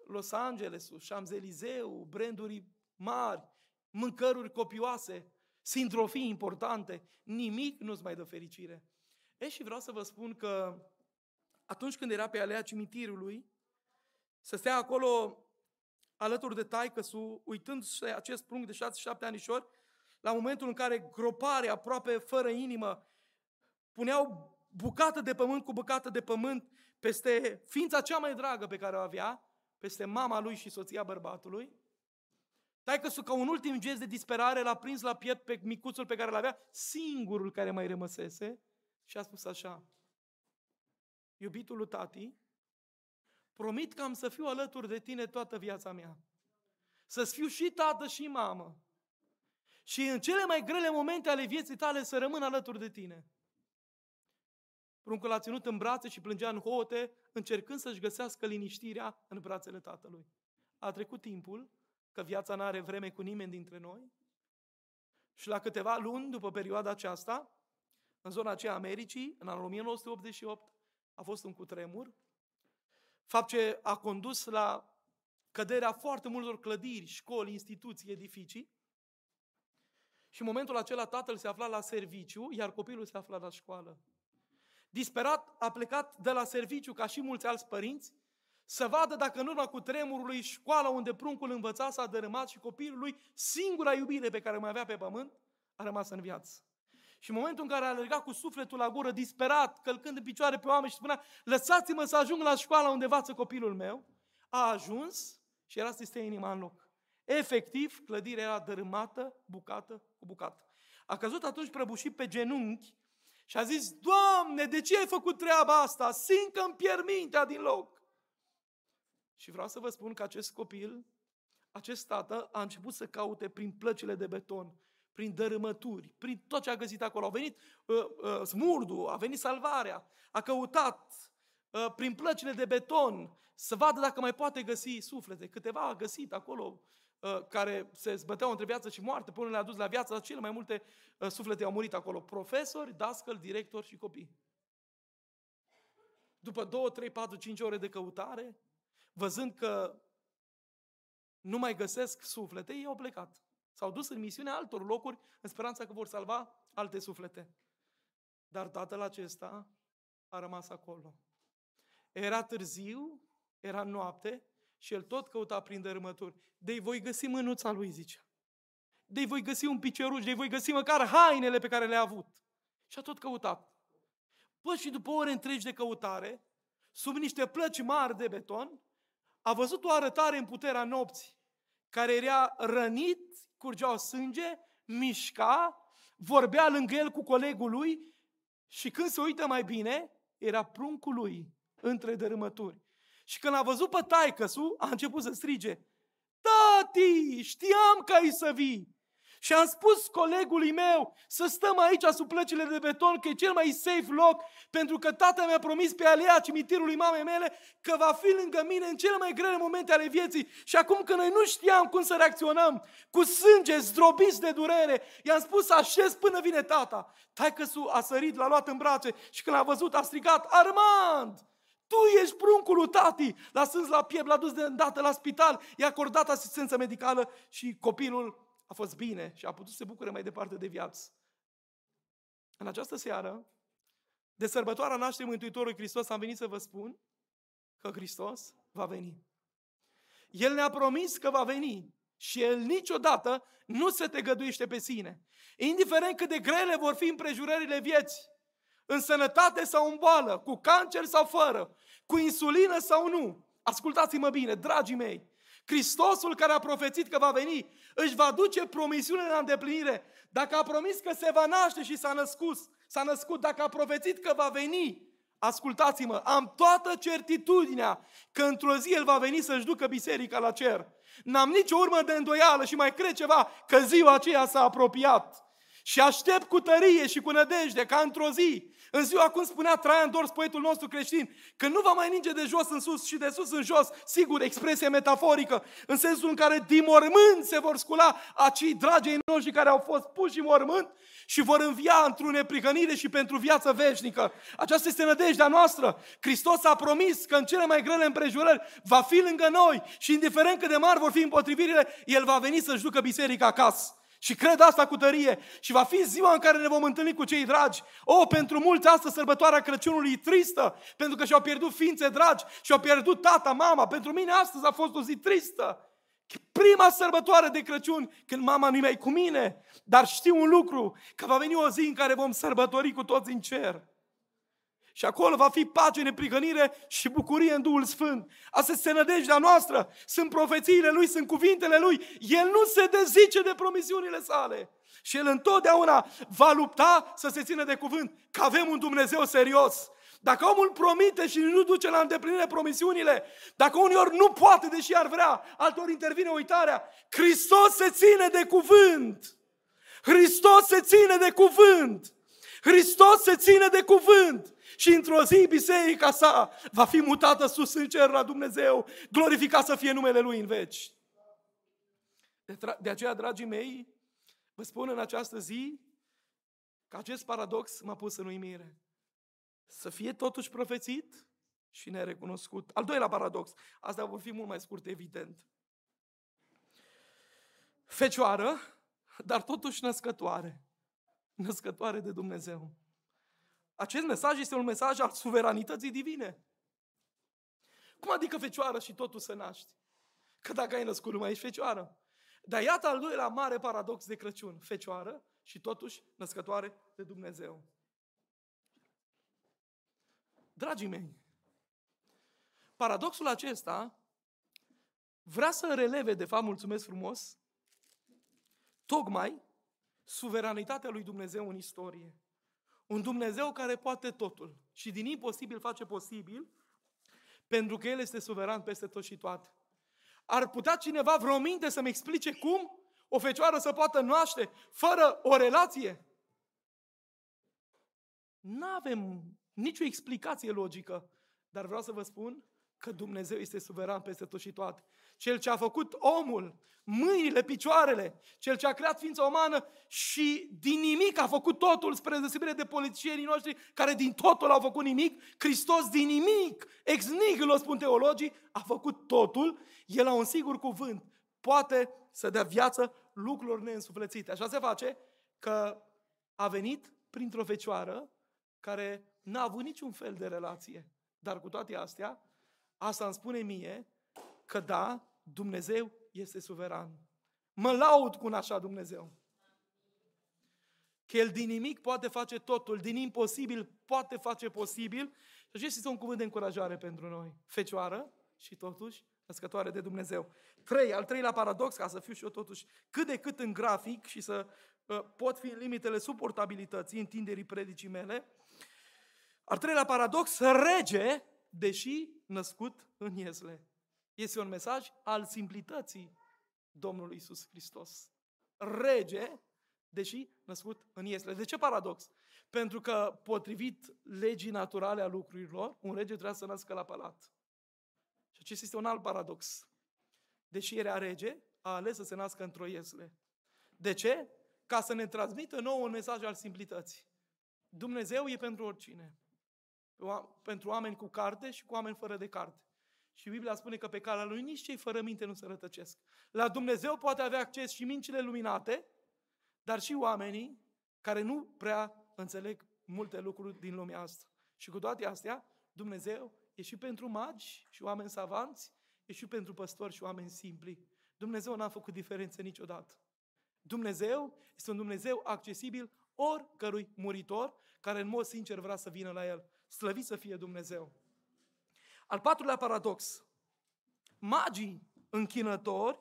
Los Angeles, Champs-Élysées, branduri mari, mâncăruri copioase, sindrofii importante, nimic nu-ți mai dă fericire. E și vreau să vă spun că atunci când era pe alea cimitirului, să stea acolo alături de taică uitând acest prunc de 6-7 anișori, la momentul în care gropare aproape fără inimă puneau bucată de pământ cu bucată de pământ peste ființa cea mai dragă pe care o avea, peste mama lui și soția bărbatului. Taică su ca un ultim gest de disperare l-a prins la piept pe micuțul pe care l-avea, singurul care mai rămăsese, și a spus așa, iubitul lui tati, promit că am să fiu alături de tine toată viața mea. Să-ți fiu și tată și mamă. Și în cele mai grele momente ale vieții tale să rămân alături de tine. Pruncul l-a ținut în brațe și plângea în hote, încercând să-și găsească liniștirea în brațele tatălui. A trecut timpul, că viața nu are vreme cu nimeni dintre noi, și la câteva luni după perioada aceasta, în zona aceea Americii, în anul 1988, a fost un cutremur, fapt ce a condus la căderea foarte multor clădiri, școli, instituții, edificii. Și în momentul acela tatăl se afla la serviciu, iar copilul se afla la școală. Disperat a plecat de la serviciu, ca și mulți alți părinți, să vadă dacă în urma cu tremurului școala unde pruncul învăța s-a dărâmat și copilul lui, singura iubire pe care o mai avea pe pământ, a rămas în viață. Și în momentul în care a alergat cu sufletul la gură, disperat, călcând în picioare pe oameni și spunea, lăsați-mă să ajung la școala unde învață copilul meu, a ajuns și era să stea inima în loc. Efectiv, clădirea era dărâmată, bucată cu bucată. A căzut atunci prăbușit pe genunchi și a zis, Doamne, de ce ai făcut treaba asta? Sincă îmi pierd mintea din loc. Și vreau să vă spun că acest copil, acest tată, a început să caute prin plăcile de beton, prin dărâmături, prin tot ce a găsit acolo. A venit uh, uh, smurdu, a venit salvarea, a căutat uh, prin plăcile de beton să vadă dacă mai poate găsi suflete. Câteva a găsit acolo uh, care se zbăteau între viață și moarte, până le-a dus la viață, dar cele mai multe uh, suflete au murit acolo. Profesori, dascăl, director și copii. După 2, 3, 4, 5 ore de căutare, văzând că nu mai găsesc suflete, ei au plecat. S-au dus în misiune altor locuri în speranța că vor salva alte suflete. Dar tatăl acesta a rămas acolo. Era târziu, era noapte și el tot căuta prin dărâmături. De-i voi găsi mânuța lui, zicea. De-i voi găsi un picioruș, de-i voi găsi măcar hainele pe care le-a avut. Și a tot căutat. Păi și după ore întregi de căutare, sub niște plăci mari de beton, a văzut o arătare în puterea nopții, care era rănit curgeau sânge, mișca, vorbea lângă el cu colegul lui și când se uită mai bine, era pruncul lui între dărâmături. Și când a văzut pe taică a început să strige, Tati, știam că ai să vii! Și am spus colegului meu să stăm aici sub plăcile de beton, că e cel mai safe loc, pentru că tata mi-a promis pe alea cimitirului mamei mele că va fi lângă mine în cele mai grele momente ale vieții. Și acum că noi nu știam cum să reacționăm, cu sânge zdrobiți de durere, i-am spus să așez până vine tata. Taică a sărit, l-a luat în brațe și când l-a văzut a strigat, Armand! Tu ești pruncul lui tati! L-a sâns la piept, l-a dus de îndată la spital, i-a acordat asistență medicală și copilul a fost bine și a putut să se bucure mai departe de viață. În această seară, de sărbătoarea nașterii Mântuitorului Hristos, am venit să vă spun că Hristos va veni. El ne-a promis că va veni și El niciodată nu se te găduiește pe sine. Indiferent cât de grele vor fi împrejurările vieții, în sănătate sau în boală, cu cancer sau fără, cu insulină sau nu, ascultați-mă bine, dragii mei, Hristosul care a profețit că va veni își va duce promisiunile la îndeplinire. Dacă a promis că se va naște și s-a născut, s-a născut, dacă a profețit că va veni, ascultați-mă, am toată certitudinea că într-o zi El va veni să-și ducă biserica la cer. N-am nicio urmă de îndoială și mai cred ceva, că ziua aceea s-a apropiat. Și aștept cu tărie și cu nădejde ca într-o zi, în ziua cum spunea Traian Dors, poetul nostru creștin, că nu va mai ninge de jos în sus și de sus în jos, sigur, expresie metaforică, în sensul în care din mormânt se vor scula acei dragii noștri care au fost puși în mormânt și vor învia într-o neprihănire și pentru viață veșnică. Aceasta este nădejdea noastră. Hristos a promis că în cele mai grele împrejurări va fi lângă noi și indiferent cât de mari vor fi împotrivirile, El va veni să-și ducă biserica acasă. Și cred asta cu tărie. Și va fi ziua în care ne vom întâlni cu cei dragi. O, pentru mulți astăzi sărbătoarea Crăciunului e tristă, pentru că și-au pierdut ființe dragi, și-au pierdut tata, mama. Pentru mine astăzi a fost o zi tristă. Prima sărbătoare de Crăciun, când mama nu mai cu mine. Dar știu un lucru, că va veni o zi în care vom sărbători cu toți în cer. Și acolo va fi pace, neprihănire și bucurie în Duhul Sfânt. Asta este nădejdea noastră. Sunt profețiile Lui, sunt cuvintele Lui. El nu se dezice de promisiunile sale. Și El întotdeauna va lupta să se țină de cuvânt. Că avem un Dumnezeu serios. Dacă omul promite și nu duce la îndeplinire promisiunile, dacă uneori nu poate, deși ar vrea, altor intervine uitarea, Hristos se ține de cuvânt. Hristos se ține de cuvânt. Hristos se ține de cuvânt și într-o zi biserica sa va fi mutată sus în cer la Dumnezeu, glorificat să fie numele Lui în veci. De, de aceea, dragii mei, vă spun în această zi că acest paradox m-a pus în uimire. Să fie totuși profețit și nerecunoscut. Al doilea paradox, asta vor fi mult mai scurt, evident. Fecioară, dar totuși născătoare. Născătoare de Dumnezeu. Acest mesaj este un mesaj al suveranității divine. Cum adică fecioară și totul se naște? Că dacă ai născut numai ești fecioară. Dar iată al doilea mare paradox de Crăciun. Fecioară și totuși născătoare de Dumnezeu. Dragii mei, paradoxul acesta vrea să releve, de fapt, mulțumesc frumos, tocmai suveranitatea lui Dumnezeu în istorie. Un Dumnezeu care poate totul și din imposibil face posibil, pentru că El este suveran peste tot și toate. Ar putea cineva vreo minte să-mi explice cum o fecioară să poată naște fără o relație? Nu avem nicio explicație logică, dar vreau să vă spun că Dumnezeu este suveran peste tot și toate. Cel ce a făcut omul, mâinile, picioarele, cel ce a creat ființa umană și din nimic a făcut totul spre deosebire de politicienii noștri care din totul au făcut nimic, Hristos din nimic, ex nihilo spun teologii, a făcut totul, El a un sigur cuvânt, poate să dea viață lucrurilor neînsuflețite. Așa se face că a venit printr-o fecioară care n-a avut niciun fel de relație. Dar cu toate astea, asta îmi spune mie că da, Dumnezeu este suveran. Mă laud cu un așa Dumnezeu. Că El din nimic poate face totul, din imposibil poate face posibil. Și acesta este un cuvânt de încurajare pentru noi. Fecioară și totuși născătoare de Dumnezeu. Trei, al treilea paradox, ca să fiu și eu totuși cât de cât în grafic și să uh, pot fi în limitele suportabilității, întinderii predicii mele. Al treilea paradox, rege, deși născut în Iesle. Este un mesaj al simplității Domnului Isus Hristos. Rege, deși născut în Iesle. De ce paradox? Pentru că, potrivit legii naturale a lucrurilor, un rege trebuia să nască la palat. Și acesta este un alt paradox. Deși era rege, a ales să se nască într-o iesle. De ce? Ca să ne transmită nou un mesaj al simplității. Dumnezeu e pentru oricine. Pentru oameni cu carte și cu oameni fără de carte. Și Biblia spune că pe calea lui nici cei fără minte nu se rătăcesc. La Dumnezeu poate avea acces și mințile luminate, dar și oamenii care nu prea înțeleg multe lucruri din lumea asta. Și cu toate astea, Dumnezeu e și pentru magi și oameni savanți, e și pentru păstori și oameni simpli. Dumnezeu n-a făcut diferențe niciodată. Dumnezeu este un Dumnezeu accesibil oricărui muritor care în mod sincer vrea să vină la El. Slăvit să fie Dumnezeu! Al patrulea paradox. Magii închinători,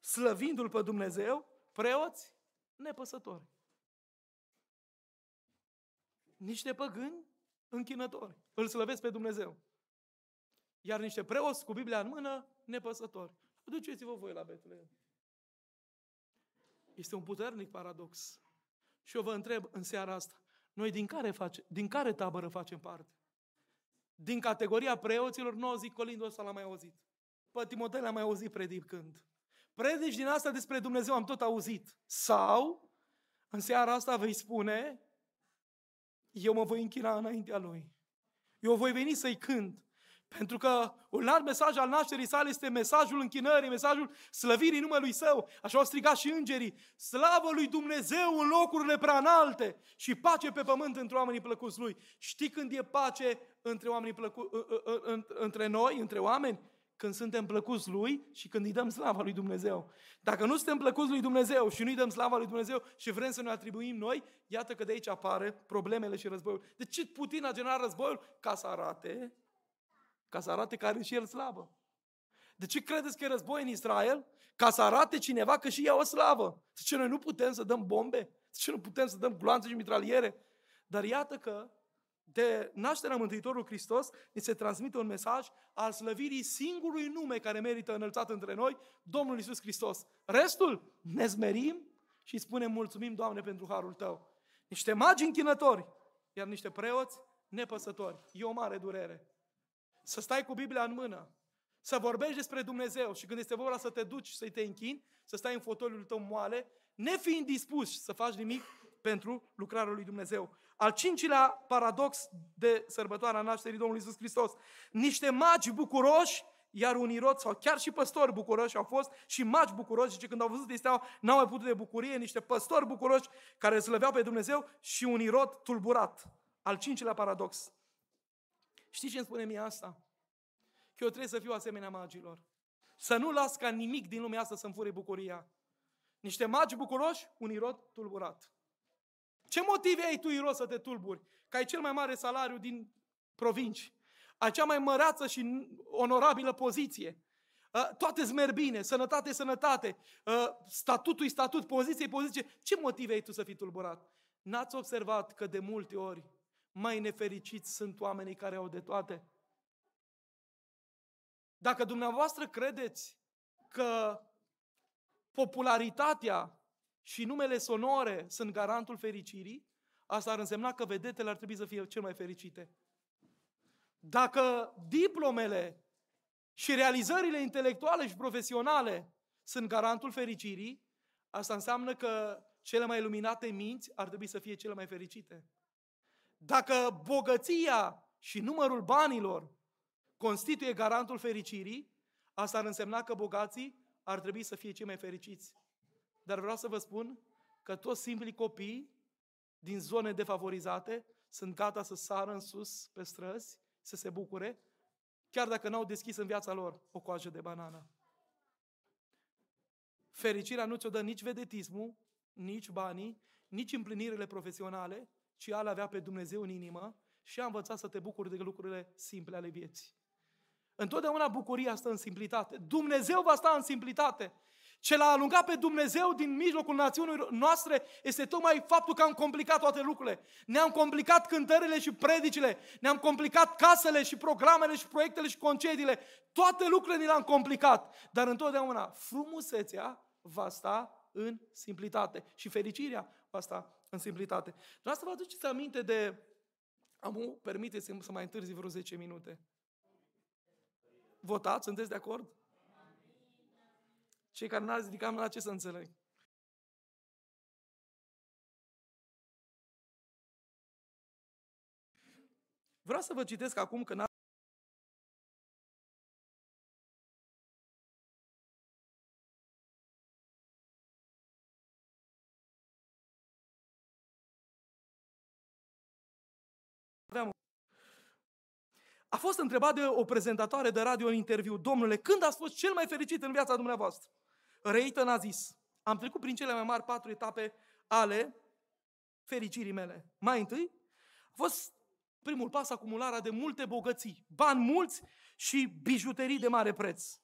slăvindu-L pe Dumnezeu, preoți nepăsători. Niște păgâni închinători. Îl slăvesc pe Dumnezeu. Iar niște preoți cu Biblia în mână, nepăsători. Duceți-vă voi la Betlehem. Este un puternic paradox. Și eu vă întreb în seara asta, noi din care, face, din care tabără facem parte? Din categoria preoților, nu zic colindul ăsta l-am mai auzit. Pe Timotei l-am mai auzit predicând. Predici din asta despre Dumnezeu am tot auzit. Sau, în seara asta vei spune, eu mă voi închina înaintea Lui. Eu voi veni să-i cânt. Pentru că un alt mesaj al nașterii sale este mesajul închinării, mesajul slăvirii numelui Său. Așa au strigat și îngerii. Slavă lui Dumnezeu în locurile prea înalte și pace pe pământ între oamenii plăcuți Lui. Știi când e pace între, oamenii plăcu- între noi, între oameni? Când suntem plăcuți Lui și când îi dăm slava lui Dumnezeu. Dacă nu suntem plăcuți lui Dumnezeu și nu-i dăm slava lui Dumnezeu și vrem să ne atribuim noi, iată că de aici apare problemele și războiul. De ce Putin a generat războiul? Ca să arate ca să arate că are și el slavă. De ce credeți că e război în Israel? Ca să arate cineva că și ea o slavă. De ce noi nu putem să dăm bombe? De ce nu putem să dăm gloanțe și mitraliere? Dar iată că de nașterea Mântuitorului Hristos ni se transmite un mesaj al slăvirii singurului nume care merită înălțat între noi, Domnul Isus Hristos. Restul ne zmerim și spunem mulțumim, Doamne, pentru harul Tău. Niște magi închinători, iar niște preoți nepăsători. E o mare durere să stai cu Biblia în mână, să vorbești despre Dumnezeu și când este vorba să te duci să-i te închini, să stai în fotoliul tău moale, nefiind dispus să faci nimic pentru lucrarea lui Dumnezeu. Al cincilea paradox de sărbătoarea nașterii Domnului Iisus Hristos. Niște magi bucuroși, iar unii rod sau chiar și păstori bucuroși au fost și magi bucuroși, și când au văzut este n-au mai putut de bucurie, niște păstori bucuroși care slăveau pe Dumnezeu și un irod tulburat. Al cincilea paradox. Știi ce îmi spune mie asta? Că eu trebuie să fiu asemenea magilor. Să nu las ca nimic din lumea asta să-mi fure bucuria. Niște magi bucuroși, un irod tulburat. Ce motive ai tu, Irod, să te tulburi? Că ai cel mai mare salariu din provinci. Ai cea mai măreață și onorabilă poziție. Toate îți merg bine, sănătate, sănătate, statutul statut, poziție, poziție. Ce motive ai tu să fii tulburat? N-ați observat că de multe ori mai nefericiți sunt oamenii care au de toate. Dacă dumneavoastră credeți că popularitatea și numele sonore sunt garantul fericirii, asta ar însemna că vedetele ar trebui să fie cel mai fericite. Dacă diplomele și realizările intelectuale și profesionale sunt garantul fericirii, asta înseamnă că cele mai luminate minți ar trebui să fie cele mai fericite. Dacă bogăția și numărul banilor constituie garantul fericirii, asta ar însemna că bogații ar trebui să fie cei mai fericiți. Dar vreau să vă spun că toți simplii copii din zone defavorizate sunt gata să sară în sus pe străzi, să se bucure, chiar dacă n-au deschis în viața lor o coajă de banană. Fericirea nu ți-o dă nici vedetismul, nici banii, nici împlinirile profesionale, ci a avea pe Dumnezeu în inimă și a învățat să te bucuri de lucrurile simple ale vieții. Întotdeauna bucuria stă în simplitate. Dumnezeu va sta în simplitate. Ce l-a alungat pe Dumnezeu din mijlocul națiunii noastre este tocmai faptul că am complicat toate lucrurile. Ne-am complicat cântările și predicile, ne-am complicat casele și programele și proiectele și concediile. Toate lucrurile ni le-am complicat. Dar întotdeauna frumusețea va sta în simplitate și fericirea va sta în simplitate. Vreau să vă aduceți aminte de... Am permiteți-mi să mai întârzi vreo 10 minute. Votați? Sunteți de acord? Cei care n-ați ridicat la ce să înțeleg? Vreau să vă citesc acum că A fost întrebat de o prezentatoare de radio în interviu, domnule, când ați fost cel mai fericit în viața dumneavoastră? Reită a zis, am trecut prin cele mai mari patru etape ale fericirii mele. Mai întâi, a fost primul pas acumularea de multe bogății, bani mulți și bijuterii de mare preț.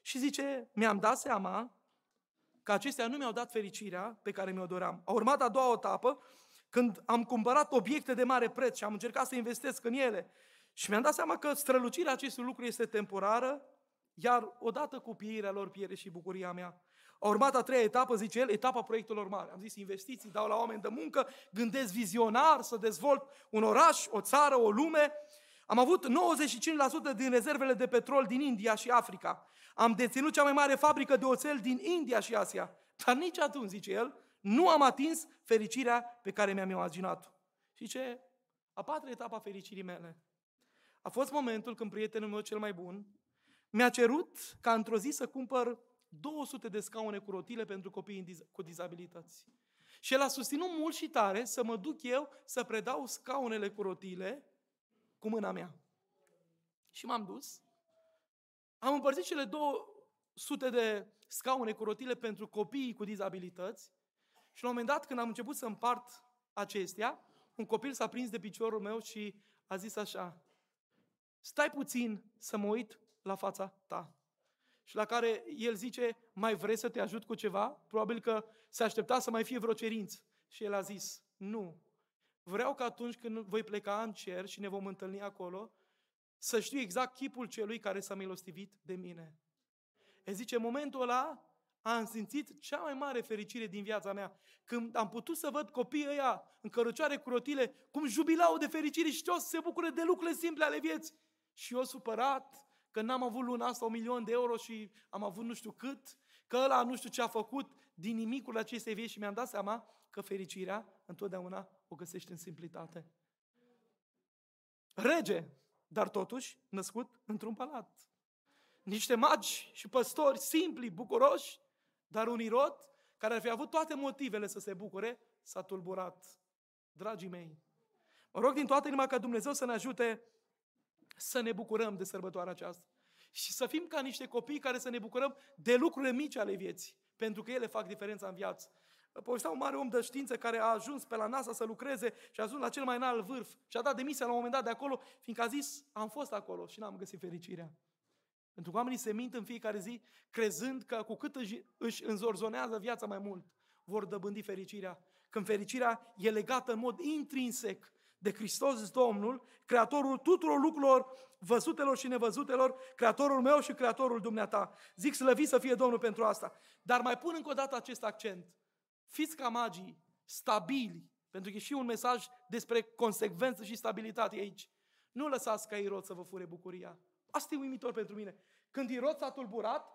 Și zice, mi-am dat seama că acestea nu mi-au dat fericirea pe care mi-o doream. A urmat a doua etapă, când am cumpărat obiecte de mare preț și am încercat să investesc în ele. Și mi-am dat seama că strălucirea acestui lucru este temporară, iar odată cu pieirea lor pierde și bucuria mea. A urmat a treia etapă, zice el, etapa proiectelor mari. Am zis investiții, dau la oameni de muncă, gândesc vizionar să dezvolt un oraș, o țară, o lume. Am avut 95% din rezervele de petrol din India și Africa. Am deținut cea mai mare fabrică de oțel din India și Asia. Dar nici atunci, zice el, nu am atins fericirea pe care mi-am imaginat-o. Și ce? A patra etapă a fericirii mele. A fost momentul când prietenul meu cel mai bun mi-a cerut ca într-o zi să cumpăr 200 de scaune cu rotile pentru copii cu dizabilități. Și el a susținut mult și tare să mă duc eu să predau scaunele cu rotile cu mâna mea. Și m-am dus. Am împărțit cele 200 de scaune cu rotile pentru copiii cu dizabilități și la un moment dat, când am început să împart acestea, un copil s-a prins de piciorul meu și a zis așa, stai puțin să mă uit la fața ta. Și la care el zice, mai vrei să te ajut cu ceva? Probabil că se aștepta să mai fie vreo cerință. Și el a zis, nu. Vreau că atunci când voi pleca în cer și ne vom întâlni acolo, să știu exact chipul celui care s-a milostivit de mine. El zice, în momentul ăla am simțit cea mai mare fericire din viața mea. Când am putut să văd copiii ăia în cărăcioare cu rotile, cum jubilau de fericire și știau să se bucure de lucrurile simple ale vieții. Și eu supărat că n-am avut luna asta un milion de euro și am avut nu știu cât, că ăla nu știu ce a făcut din nimicul acestei vieți și mi-am dat seama că fericirea întotdeauna o găsești în simplitate. Rege, dar totuși născut într-un palat. Niște magi și păstori simpli, bucuroși, dar un irod care ar fi avut toate motivele să se bucure, s-a tulburat. Dragii mei, mă rog din toată inima ca Dumnezeu să ne ajute să ne bucurăm de sărbătoarea aceasta. Și să fim ca niște copii care să ne bucurăm de lucrurile mici ale vieții, pentru că ele fac diferența în viață. Povestea un mare om de știință care a ajuns pe la NASA să lucreze și a ajuns la cel mai înalt vârf și a dat demisia la un moment dat de acolo, fiindcă a zis, am fost acolo și n-am găsit fericirea. Pentru că oamenii se mint în fiecare zi, crezând că cu cât își, își înzorzonează viața mai mult, vor dăbândi fericirea. Când fericirea e legată în mod intrinsec de Hristos Domnul, Creatorul tuturor lucrurilor văzutelor și nevăzutelor, Creatorul meu și Creatorul dumneata. Zic slăvit să fie Domnul pentru asta. Dar mai pun încă o dată acest accent. Fiți ca magii, stabili, pentru că e și un mesaj despre consecvență și stabilitate aici. Nu lăsați ca Irod să vă fure bucuria. Asta e uimitor pentru mine. Când Irod s-a tulburat,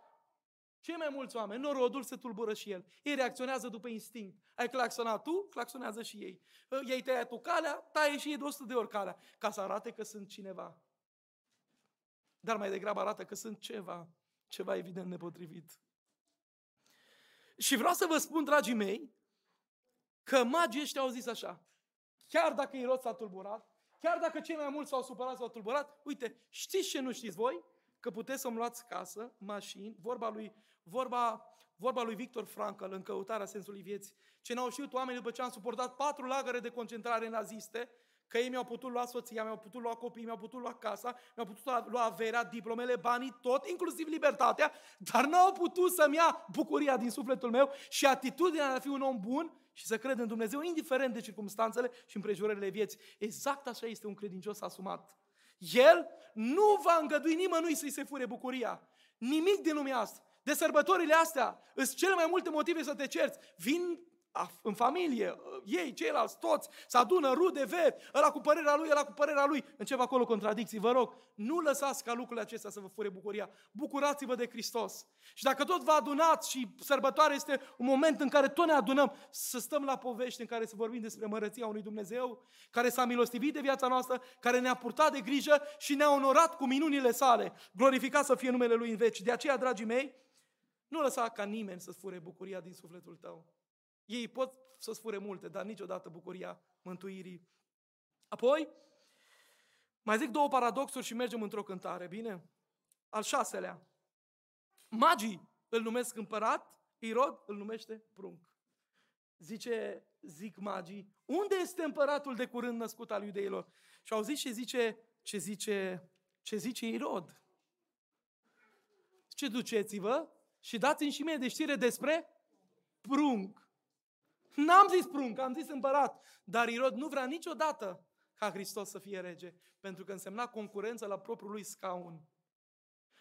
cei mai mulți oameni, norodul se tulbură și el. Ei reacționează după instinct. Ai claxonat tu, claxonează și ei. Ei tăiat tu calea, taie și ei de 100 de ori calea, ca să arate că sunt cineva. Dar mai degrabă arată că sunt ceva, ceva evident nepotrivit. Și vreau să vă spun, dragii mei, că magii ăștia au zis așa, chiar dacă Irod s-a tulburat, chiar dacă cei mai mulți s-au supărat, s-au tulburat, uite, știți ce nu știți voi? Că puteți să-mi luați casă, mașini, vorba lui, vorba, vorba lui Victor Frankl în căutarea sensului vieții. Ce n-au știut oamenii după ce am suportat patru lagăre de concentrare naziste, că ei mi-au putut lua soția, mi-au putut lua copiii, mi-au putut lua casa, mi-au putut lua averea, diplomele, banii, tot, inclusiv libertatea, dar n-au putut să-mi ia bucuria din sufletul meu și atitudinea de a fi un om bun și să cred în Dumnezeu, indiferent de circumstanțele și împrejurările vieții. Exact așa este un credincios asumat. El nu va îngădui nimănui să-i se fure bucuria. Nimic din lumea asta. De sărbătorile astea, îți cele mai multe motive să te cerți. Vin în familie, ei, ceilalți, toți, se adună rude, veri, ăla cu părerea lui, ăla cu părerea lui. Încep acolo contradicții, vă rog, nu lăsați ca lucrurile acestea să vă fure bucuria. Bucurați-vă de Hristos. Și dacă tot vă adunați și sărbătoare este un moment în care tot ne adunăm, să stăm la povești în care să vorbim despre mărăția unui Dumnezeu, care s-a milostivit de viața noastră, care ne-a purtat de grijă și ne-a onorat cu minunile sale. Glorificat să fie numele Lui în veci. De aceea, dragii mei, nu lăsa ca nimeni să-ți fure bucuria din sufletul tău. Ei pot să spune multe, dar niciodată bucuria mântuirii. Apoi, mai zic două paradoxuri și mergem într-o cântare, bine? Al șaselea. Magii îl numesc împărat, Irod îl numește prunc. Zice, zic magii, unde este împăratul de curând născut al iudeilor? Și au zis ce zice, ce zice, ce zice Irod. ce duceți-vă și dați-mi și mie de știre despre prunc. N-am zis prunc, am zis împărat. Dar Irod nu vrea niciodată ca Hristos să fie rege, pentru că însemna concurență la propriul lui scaun.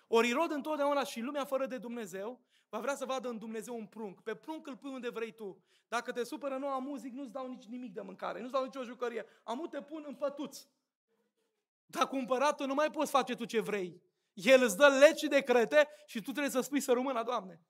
Ori Irod întotdeauna și lumea fără de Dumnezeu va vrea să vadă în Dumnezeu un prunc. Pe prunc îl pui unde vrei tu. Dacă te supără noua muzic, nu-ți dau nici nimic de mâncare, nu-ți dau nicio jucărie. Amu te pun în pătuț. Dar cu împăratul nu mai poți face tu ce vrei. El îți dă legi și decrete și tu trebuie să spui să rămână, Doamne.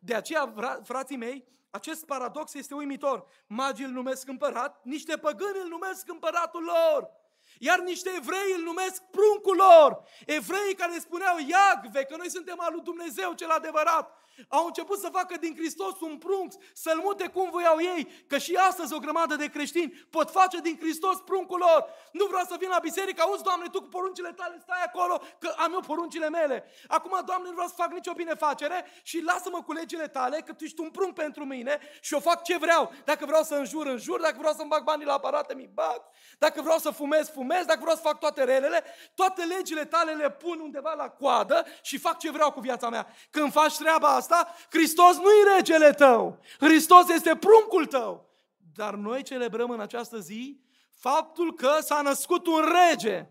De aceea, frații mei, acest paradox este uimitor. Magii îl numesc împărat, niște păgâni îl numesc împăratul lor. Iar niște evrei îl numesc pruncul lor. Evrei care spuneau Iagve, că noi suntem al lui Dumnezeu cel adevărat au început să facă din Hristos un prunc, să-l mute cum voiau ei, că și astăzi o grămadă de creștini pot face din Hristos pruncul lor. Nu vreau să vin la biserică, auzi, Doamne, Tu cu poruncile tale stai acolo, că am eu poruncile mele. Acum, Doamne, nu vreau să fac nicio binefacere și lasă-mă cu legile tale, că Tu ești un prunc pentru mine și eu fac ce vreau. Dacă vreau să înjur, înjur, dacă vreau să-mi bag banii la aparate, mi bag. Dacă vreau să fumez, fumez, dacă vreau să fac toate relele, toate legile tale le pun undeva la coadă și fac ce vreau cu viața mea. Când faci treaba asta, Hristos nu-i regele tău. Hristos este pruncul tău. Dar noi celebrăm în această zi faptul că s-a născut un rege.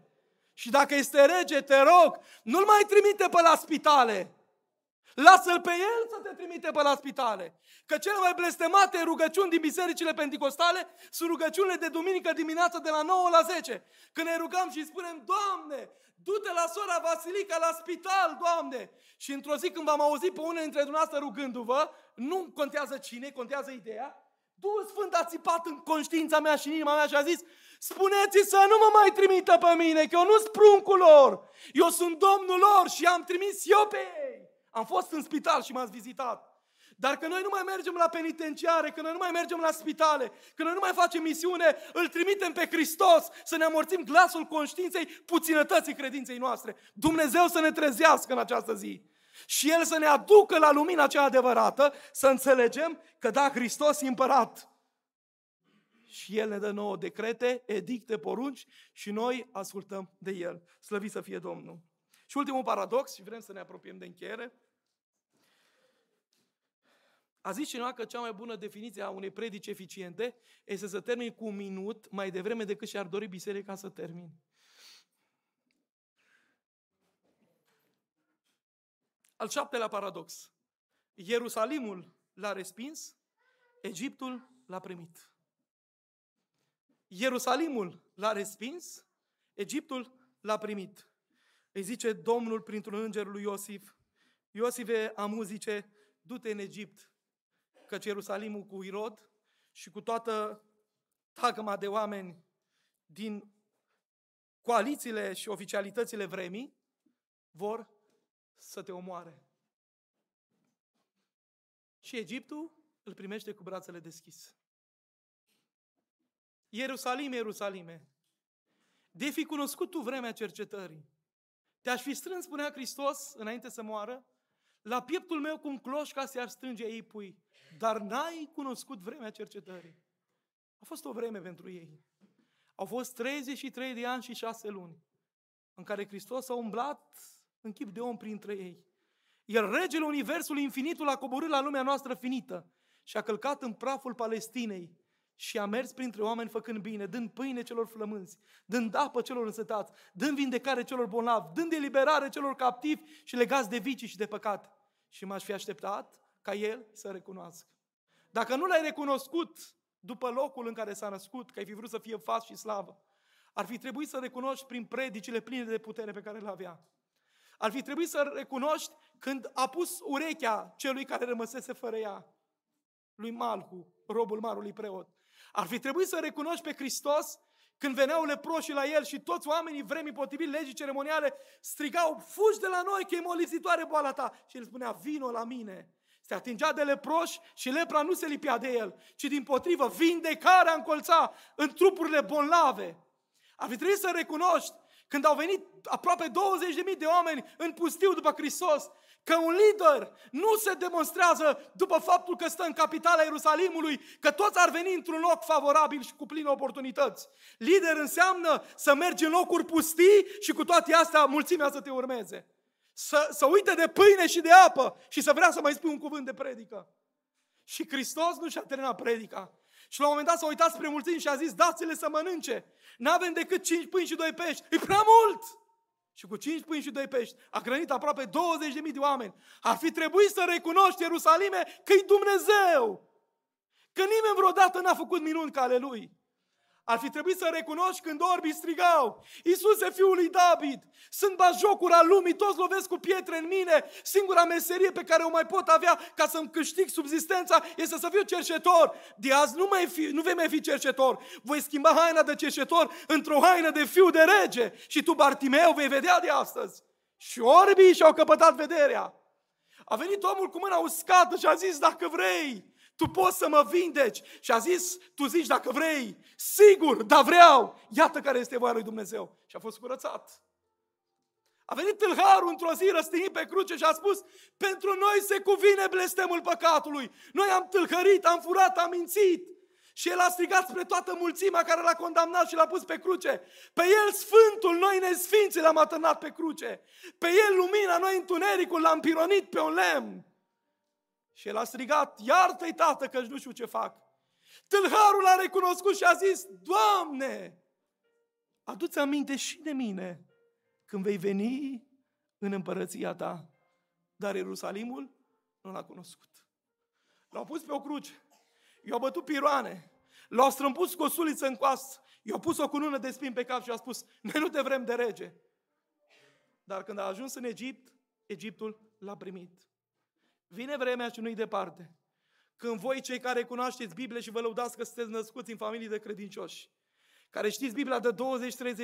Și dacă este rege, te rog, nu-l mai trimite pe la spitale. Lasă-l pe el să te trimite pe la spitale. Că cele mai blestemate rugăciuni din bisericile penticostale sunt rugăciunile de duminică dimineață de la 9 la 10. Când ne rugăm și spunem, Doamne, du-te la sora Vasilica la spital, Doamne! Și într-o zi când v-am auzit pe unul dintre dumneavoastră rugându-vă, nu contează cine, contează ideea, Duhul Sfânt a țipat în conștiința mea și în inima mea și a zis, spuneți să nu mă mai trimită pe mine, că eu nu sunt pruncul lor, eu sunt Domnul lor și am trimis eu pe ei. Am fost în spital și m-ați vizitat. Dar că noi nu mai mergem la penitenciare, că noi nu mai mergem la spitale, că noi nu mai facem misiune, îl trimitem pe Hristos să ne amorțim glasul conștiinței puținătății credinței noastre. Dumnezeu să ne trezească în această zi. Și El să ne aducă la lumina cea adevărată, să înțelegem că da, Hristos e împărat. Și El ne dă nouă decrete, edicte, porunci și noi ascultăm de El. Slăvit să fie Domnul. Și ultimul paradox, și vrem să ne apropiem de încheiere, a zis cineva că cea mai bună definiție a unei predici eficiente este să termin cu un minut mai devreme decât și-ar dori biserica să termin. Al șaptelea paradox. Ierusalimul l-a respins, Egiptul l-a primit. Ierusalimul l-a respins, Egiptul l-a primit. Îi zice Domnul printr-un înger lui Iosif, Iosife, amu zice, du-te în Egipt, căci Ierusalimul cu Irod și cu toată tagma de oameni din coalițiile și oficialitățile vremii vor să te omoare. Și Egiptul îl primește cu brațele deschise. Ierusalim, Ierusalime, de fi cunoscut tu vremea cercetării, te-aș fi strâns, spunea Hristos, înainte să moară, la pieptul meu cum cloșca se-ar strânge ei pui, dar n-ai cunoscut vremea cercetării. A fost o vreme pentru ei. Au fost 33 de ani și 6 luni în care Hristos a umblat în chip de om printre ei. Iar regele Universului Infinitul a coborât la lumea noastră finită și a călcat în praful Palestinei și a mers printre oameni făcând bine, dând pâine celor flămânzi, dând apă celor însetați, dând vindecare celor bolnavi, dând eliberare celor captivi și legați de vicii și de păcat. Și m-aș fi așteptat ca el să recunoască. Dacă nu l-ai recunoscut după locul în care s-a născut, că ai fi vrut să fie fas și slavă, ar fi trebuit să recunoști prin predicile pline de putere pe care le avea. Ar fi trebuit să recunoști când a pus urechea celui care rămăsese fără ea, lui Malhu, robul marului preot. Ar fi trebuit să recunoști pe Hristos când veneau leproșii la el și toți oamenii vremii potrivit legii ceremoniale strigau, fugi de la noi că e molizitoare boala ta. Și el spunea, vino la mine. Se atingea de leproși și lepra nu se lipea de el, ci din potrivă, vindecarea încolța în trupurile bonlave. Ar fi trebuit să recunoști când au venit aproape 20.000 de oameni în pustiu după Hristos Că un lider nu se demonstrează după faptul că stă în capitala Ierusalimului, că toți ar veni într-un loc favorabil și cu pline oportunități. Lider înseamnă să mergi în locuri pustii și cu toate astea mulțimea să te urmeze. să, să uite de pâine și de apă și să vrea să mai spui un cuvânt de predică. Și Hristos nu și-a terminat predica. Și la un moment dat s-a uitat spre mulțimi și a zis, dați-le să mănânce. N-avem decât cinci pâini și doi pești. E prea mult! Și cu cinci pâini și doi pești a hrănit aproape 20.000 de oameni. Ar fi trebuit să recunoști Ierusalime că e Dumnezeu. Că nimeni vreodată n-a făcut minuni ca ale Lui. Ar fi trebuit să recunoști când orbii strigau, Iisuse, fiul lui David, sunt bajocura lumii, toți lovesc cu pietre în mine, singura meserie pe care o mai pot avea ca să-mi câștig subzistența este să fiu cercetor. De azi nu, mai fi, nu vei mai fi cercetor, voi schimba haina de cercetor într-o haină de fiu de rege și tu, Bartimeu, vei vedea de astăzi. Și orbii și-au căpătat vederea. A venit omul cu mâna uscată și a zis, dacă vrei, tu poți să mă vindeci. Și a zis, tu zici dacă vrei, sigur, dar vreau. Iată care este voia lui Dumnezeu. Și a fost curățat. A venit tâlharul într-o zi răstignit pe cruce și a spus, pentru noi se cuvine blestemul păcatului. Noi am tâlhărit, am furat, am mințit. Și el a strigat spre toată mulțimea care l-a condamnat și l-a pus pe cruce. Pe el Sfântul, noi nesfinții l-am atârnat pe cruce. Pe el lumina, noi întunericul l-am pironit pe un lemn. Și el a strigat, iartă-i tată că nu știu ce fac. Tâlharul a recunoscut și a zis, Doamne, adu-ți aminte și de mine când vei veni în împărăția ta. Dar Ierusalimul nu l-a cunoscut. L-au pus pe o cruce, i-au bătut piroane, l-au strâmpus cu o suliță în coastă, i-au pus o cunună de spin pe cap și a spus, noi nu te vrem de rege. Dar când a ajuns în Egipt, Egiptul l-a primit. Vine vremea și nu-i departe. Când voi, cei care cunoașteți Biblia și vă lăudați că sunteți născuți în familii de credincioși, care știți Biblia de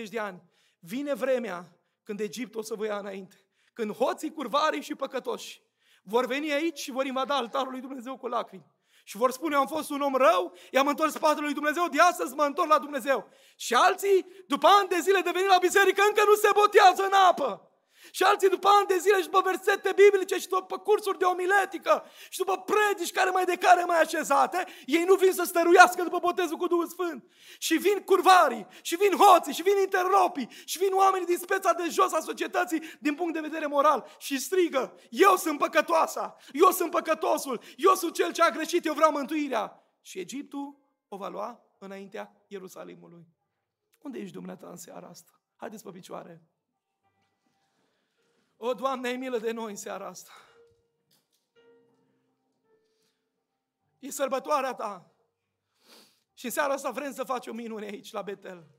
20-30 de ani, vine vremea când Egipt o să vă ia înainte. Când hoții, curvarii și păcătoși vor veni aici și vor invada altarul lui Dumnezeu cu lacrimi. Și vor spune, am fost un om rău, i-am întors spatele lui Dumnezeu, de astăzi mă întorc la Dumnezeu. Și alții, după ani de zile de venit la biserică, încă nu se botează în apă. Și alții după ani de zile și după versete biblice și după cursuri de omiletică și după predici care mai de care mai așezate, ei nu vin să stăruiască după botezul cu Duhul Sfânt. Și vin curvarii, și vin hoții, și vin interlopii, și vin oamenii din speța de jos a societății din punct de vedere moral și strigă, eu sunt păcătoasa, eu sunt păcătosul, eu sunt cel ce a greșit, eu vreau mântuirea. Și Egiptul o va lua înaintea Ierusalimului. Unde ești dumneata în seara asta? Haideți pe picioare. O, Doamne, ai milă de noi în seara asta. E sărbătoarea Ta. Și în seara asta vrem să facem o minune aici, la Betel.